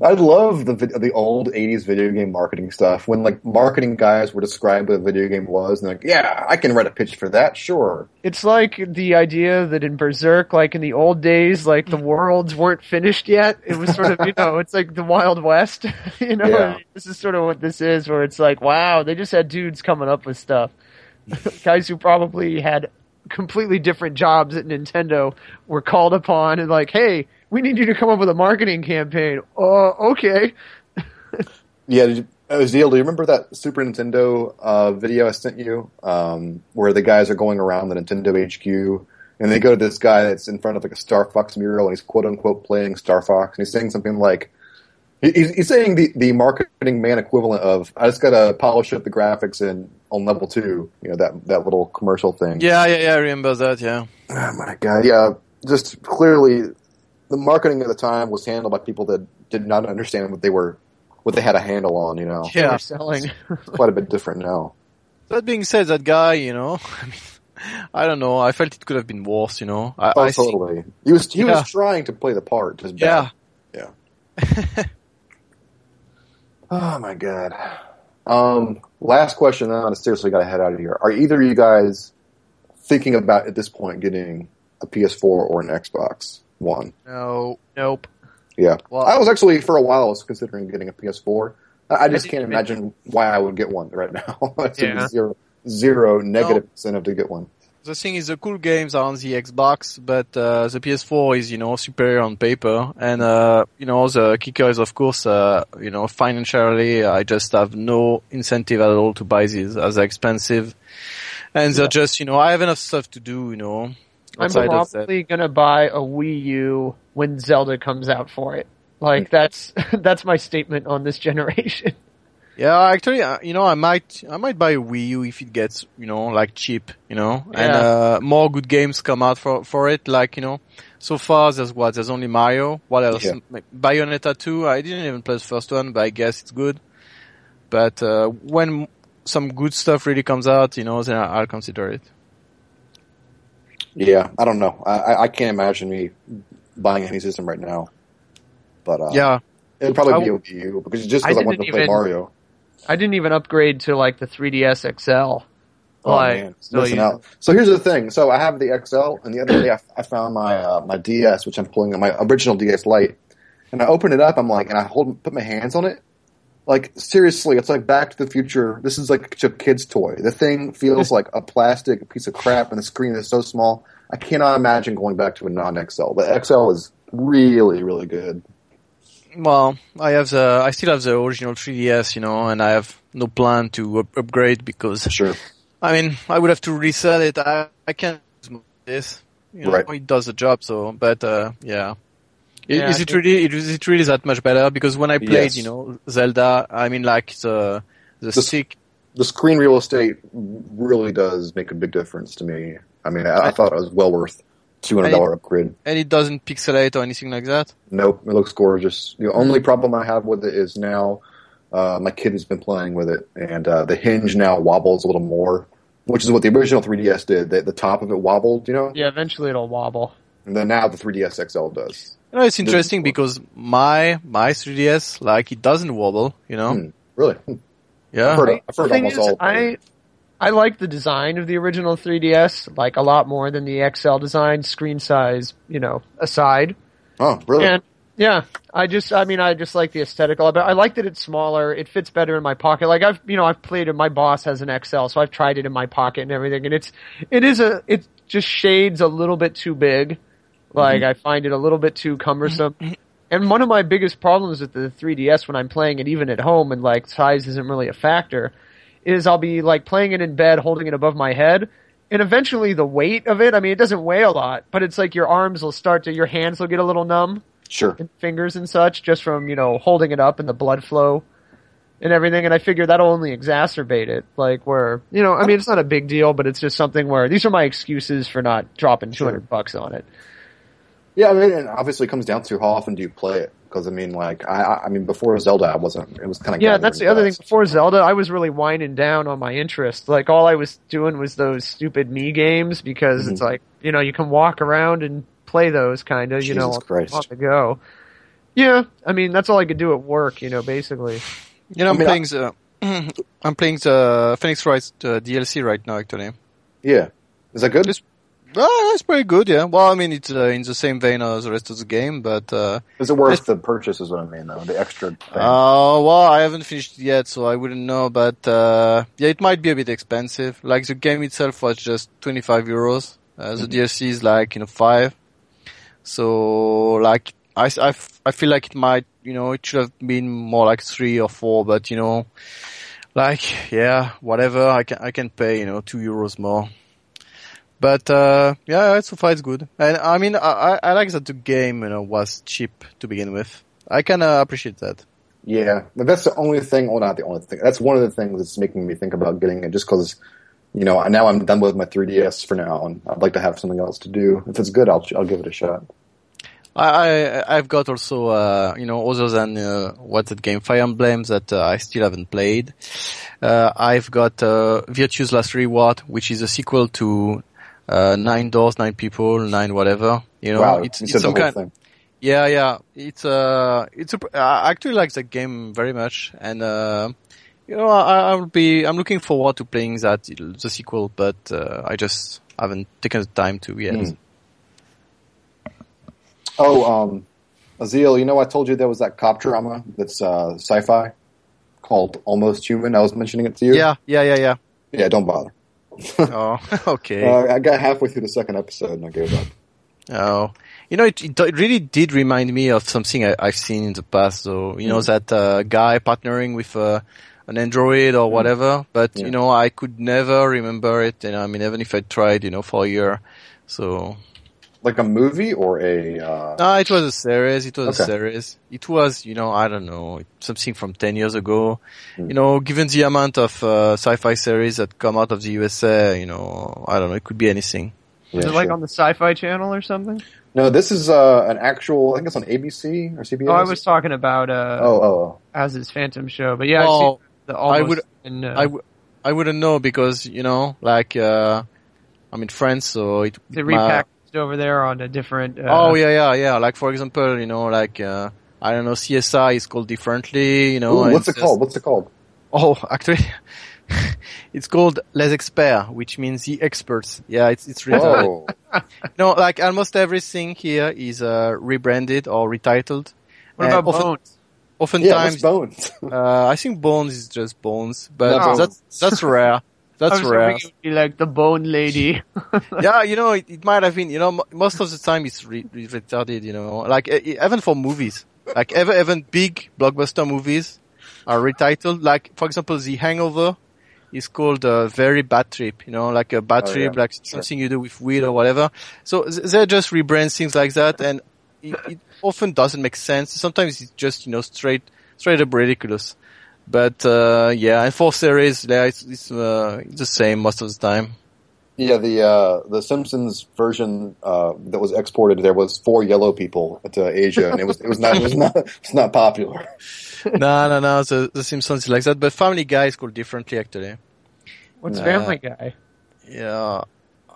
S1: I love the the old '80s video game marketing stuff when like marketing guys were describe what a video game was, and like, "Yeah, I can write a pitch for that, sure."
S2: It's like the idea that in Berserk, like in the old days, like the worlds weren't finished yet. It was sort of, you know, it's like the Wild West. you know,
S1: Yeah.
S2: this is sort of what this is, where it's like, wow, they just had dudes coming up with stuff. Guys who probably had completely different jobs at Nintendo were called upon and like, hey, we need you to come up with a marketing campaign. Oh, okay.
S1: Yeah, uh, Zeal, do you remember that Super Nintendo uh, video I sent you, um, where the guys are going around the Nintendo HQ and they go to this guy that's in front of like a Star Fox mural and he's quote unquote playing Star Fox and he's saying something like, he- he's, he's saying the, the marketing man equivalent of, I just gotta polish up the graphics in on level two, you know, that, that little commercial thing.
S3: Yeah, yeah, yeah, I remember that, yeah.
S1: Oh my god, yeah. Just clearly, the marketing at the time was handled by people that did not understand what they were, what they had a handle on. You know,
S3: Yeah.
S2: were selling.
S1: quite a bit different now.
S3: That being said, that guy, you know, I mean, I don't know. I felt it could have been worse, you know. I,
S1: Oh,
S3: I think-
S1: totally. He was he
S3: Yeah.
S1: was trying to play the part. Just
S3: yeah.
S1: bad. yeah. Oh my god. Um, last question. Then I seriously got to head out of here. Are either of you guys thinking about at this point getting a PS4 or an Xbox One?
S3: No.
S2: nope.
S1: Yeah.
S3: Well-
S1: I was actually for a while I was considering getting a PS4. I, I just can't imagine why I would get one right now. it's
S2: Yeah.
S1: zero, zero negative incentive to get one.
S3: The thing is, the cool games are on the Xbox, but uh, the PS4 is, you know, superior on paper. And, uh, you know, the kicker is, of course, uh, you know, financially, I just have no incentive at all to buy these as they're expensive. And they're just, you know, I have enough stuff to do, you know,
S2: I'm
S3: outside of that.
S2: probably gonna buy a Wii U when Zelda comes out for it. Like that's that's my statement on this generation.
S3: Yeah, actually, uh, you know, I might, I might buy a Wii U if it gets, you know, like cheap, you know, and uh, more good games come out for for it. Like, you know, so far there's what there's only Mario. What else?
S1: Yeah.
S3: Bayonetta 2. I didn't even play the first one, but I guess it's good. But uh, when some good stuff really comes out, you know, then I- I'll consider it.
S1: Yeah, I don't know. I, I- I can't imagine me buying any system right now. But uh,
S3: yeah,
S1: it'd probably be a Wii U because just
S2: I
S1: because I, wanted to play
S2: even-
S1: Mario.
S2: I didn't even upgrade to like the 3DS XL.
S1: Oh
S2: like,
S1: man, missing out. So here's the thing. So I have the XL, and the other day I, I found my uh, my DS, which I'm pulling my original DS Lite, and I open it up. I'm like, and I hold put my hands on it. Like seriously, it's like Back to the Future. This is like a kid's toy. The thing feels like a plastic piece of crap, and the screen is so small. I cannot imagine going back to a non-XL. The XL is really, really good.
S3: Well, I have the, I still have the original 3DS, you know, and I have no plan to up- upgrade because
S1: Sure.
S3: I mean, I would have to resell it. I, I can't use this. You know,
S1: Right.
S3: it does the job, so, but, uh, yeah.
S2: Yeah,
S3: is
S2: I
S3: it really, is it really that much better? Because when I played,
S1: Yes.
S3: you know, Zelda, I mean, like, the, the
S1: The-
S3: stick,
S1: The screen real estate really does make a big difference to me. I mean, I, I thought it was well worth two hundred dollar upgrade.
S3: and it doesn't pixelate or anything like that.
S1: Nope, it looks gorgeous. The only problem I have with it is now uh, my kid has been playing with it, and uh, the hinge now wobbles a little more. which is what the original 3DS did. The, the top of it wobbled, you know,
S2: Yeah, eventually it'll wobble.
S1: and then now the 3DS XL does.
S3: You know, it's interesting because my my 3DS like it doesn't wobble. You know,
S1: Hmm. Really, Hmm.
S3: yeah.
S1: I've heard, I've heard almost
S2: is,
S1: all.
S2: I I like the design of the original 3DS like a lot more than the XL design, screen size, you know, aside.
S1: oh, really?
S2: And yeah, I just, I mean, I just like the aesthetic a lot better. I like that it's smaller. It fits better in my pocket. Like I've, you know, I've played it. My boss has an XL, so I've tried it in my pocket and everything. And it's, it is a, it just shades a little bit too big. Like mm-hmm. I find it a little bit too cumbersome. And one of my biggest problems with the 3DS when I'm playing it even at home and like size isn't really a factor is I'll be like playing it in bed, holding it above my head. And eventually the weight of it, I mean, it doesn't weigh a lot, but it's like your arms will start to, your hands will get a little numb
S1: sure.
S2: and fingers and such just from, you know, holding it up and the blood flow and everything. And I figure that'll only exacerbate it. Like where, you know, I mean, it's not a big deal, but it's just something where these are my excuses for not dropping 200 bucks on it.
S1: Yeah, I mean, and obviously comes down to how often do you play it? Because I mean, like, I, I I mean, before Zelda, I wasn't. It was kind of
S2: Yeah, that's the other thing. Before Zelda, I was really winding down on my interest. Like all I was doing was those stupid Mii games because it's like, you know, you can walk around and play those kind of, you know,
S1: Christ.
S2: on the go. Yeah, I mean, that's all I could do at work, you know, basically.
S3: You know, I'm
S1: I mean,
S3: playing the I'm playing the Phoenix Wright uh, DLC right now. Actually,
S1: Yeah, is that good?
S3: It's- oh, it's pretty good. Yeah. Well, I mean, it's uh, in the same vein as the rest of the game, but uh,
S1: Is it worth the purchase? Is what I mean, though. The extra. Thing.
S3: Uh, well, I haven't finished it yet, so I wouldn't know. But uh, yeah, it might be a bit expensive. Like the game itself was just 25 euros. Uh, the DLC is like you know five. So like I, I, I feel like it might you know it should have been more like three or four. But you know, like yeah, whatever. I can I can pay you know two euros more. But uh, yeah, so far it's good. And I mean, I, I I like that the game you know was cheap to begin with. I can uh, appreciate that.
S1: Yeah, but that's the only thing. Well, not the only thing. That's one of the things that's making me think about getting it. Just because, you know, now I'm done with my 3ds for now, and I'd like to have something else to do. If it's good, I'll I'll give it a shot.
S3: I, I I've got also uh, you know other than uh, what's that game Fire Emblem that uh, I still haven't played. Uh, I've got uh, Virtue's Last Reward, which is a sequel to uh, Nine Doors, Nine People, Nine whatever. You know,
S1: wow,
S3: it's,
S1: you
S3: it's some kind.
S1: thing.
S3: Yeah, yeah. It's uh, it's a. I actually like the game very much, and uh, you know, I, I'll be. I'm looking forward to playing that the sequel, but uh, I just haven't taken the time to yet.
S1: Hmm. Oh, um, Azil, you know, I told you there was that cop drama that's uh, sci-fi called Almost Human. I was mentioning it to you.
S3: Yeah, yeah, yeah, yeah.
S1: Yeah, don't bother.
S3: oh, okay.
S1: Uh, I got halfway through the second episode and I gave up.
S3: Oh, you know, it, it really did remind me of something I, I've seen in the past. So, you know, that uh, guy partnering with uh, an android or whatever. But
S1: Yeah.
S3: you know, I could never remember it. Know, I mean, even if I tried, you know, for a year. So,
S1: Like a movie or a. Uh,
S3: no, it was a series. It was a series. It was, you know, I don't know, something from ten years ago.
S1: Hmm.
S3: You know, given the amount of uh, sci-fi series that come out of the USA, you know, I don't know, it could be anything.
S2: Is
S1: yeah,
S2: it like
S1: sure.
S2: on the Sci-Fi Channel or something?
S1: No, this is uh, an actual. I think it's on ABC or CBS.
S2: Oh, I was talking about uh,
S1: Oh, oh, oh.
S2: as his Phantom show, but yeah, I've
S3: Well,
S2: the
S3: I would-
S2: in, uh,
S3: I, w- I wouldn't know because, you know, like, uh, I'm in France, so it,
S2: they
S3: my-
S2: repackaged over there on a different. Uh,
S3: oh, yeah, yeah, yeah. Like, for example, you know, like, uh, I don't know, CSI is called differently, you know.
S1: Ooh, what's it
S3: it's
S1: called? What's it called?
S3: Oh, actually, it's called Les Experts, which means the experts. Yeah, it's, it's retarded.
S1: Oh,
S3: No, like almost everything here is, uh, rebranded or retitled.
S2: What
S3: And
S2: about
S3: often-
S2: Bones?
S3: Oftentimes,
S1: what's Bones?
S3: uh, I think Bones is just Bones, but
S1: No.
S3: that's, that's rare.
S2: I
S3: That's
S2: was
S3: rare.
S2: it would be like the Bone Lady.
S3: yeah, you know, it, it might have been, you know, m- most of the time it's re- re- retarded, you know, like even for movies, like ever, even big blockbuster movies are retitled. Like, for example, The Hangover is called a very bad trip, you know, like a bad
S1: Oh,
S3: trip,
S1: yeah.
S3: like something you do with weed or whatever. So th- they just rebrand things like that and it, it often doesn't make sense. Sometimes it's just, you know, straight, straight up ridiculous. But, uh, yeah, in for series, yeah, it's, it's, uh, the same most of the time.
S1: yeah, the uh, the Simpsons version uh, that was exported there was four yellow people to Asia, and it was it was not it was not it's not popular.
S3: no, no, no. The, the Simpsons is like that, but Family Guy is called differently actually.
S2: What's
S3: Uh,
S2: Family Guy?
S3: Yeah.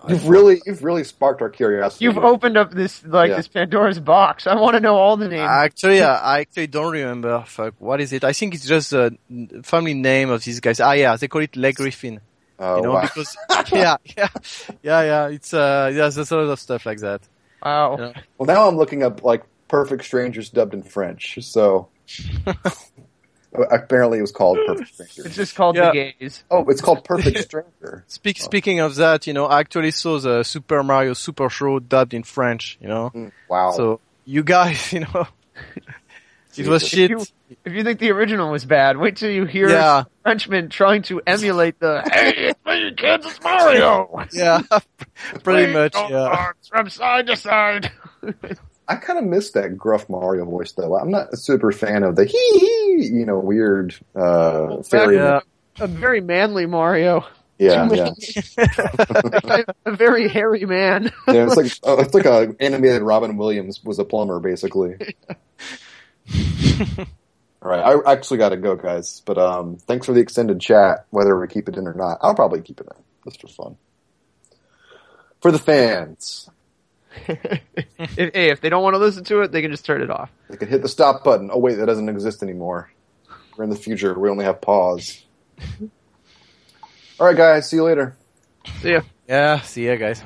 S1: You've really, you've really sparked our curiosity.
S2: You've opened up this like
S1: Yeah.
S2: this Pandora's box. I want to know all the names.
S3: Actually, I I actually don't remember. Fuck, what is it? I think it's just the family name of these guys. Ah, yeah, they call it Les Griffin.
S1: Oh,
S3: you know,
S1: wow.
S3: because yeah, yeah, yeah, yeah. It's uh, yeah, there's a lot of stuff like that.
S2: wow.
S3: Yeah.
S1: Well, now I'm looking up like Perfect Strangers dubbed in French. So apparently it was called Perfect Strangers.
S2: It's just called
S3: Yeah.
S2: the Gaze.
S1: Oh, it's called Perfect Stranger.
S3: Speak, speaking of that, you know, I actually saw the Super Mario Super Show dubbed in French. You know,
S1: Mm, Wow.
S3: so you guys, you know, it was
S1: Jesus.
S3: shit.
S2: You- If you think the original was bad, wait till you hear
S3: Yeah.
S2: a Frenchman trying to emulate the "Hey, it's me, kids, it's Mario."
S3: Yeah, pretty
S2: Swing
S3: much. Yeah.
S2: from side to side.
S1: I kind of miss that gruff Mario voice though. I'm not a super fan of the hee hee, you know, weird uh fairy.
S3: Yeah.
S2: A very manly Mario.
S1: Yeah, yeah.
S2: a very hairy man.
S1: yeah it's like uh, it's like a animated Robin Williams was a plumber basically. All right, I actually got to go, guys. But um, thanks for the extended chat. Whether we keep it in or not, I'll probably keep it in. Was fun for the fans.
S2: If, hey, if they don't want to listen to it, they can just turn it off.
S1: They can hit the stop button. Oh wait, that doesn't exist anymore. We're in the future. We only have pause. All right, guys. See you later.
S2: See ya.
S3: Yeah. See ya, guys.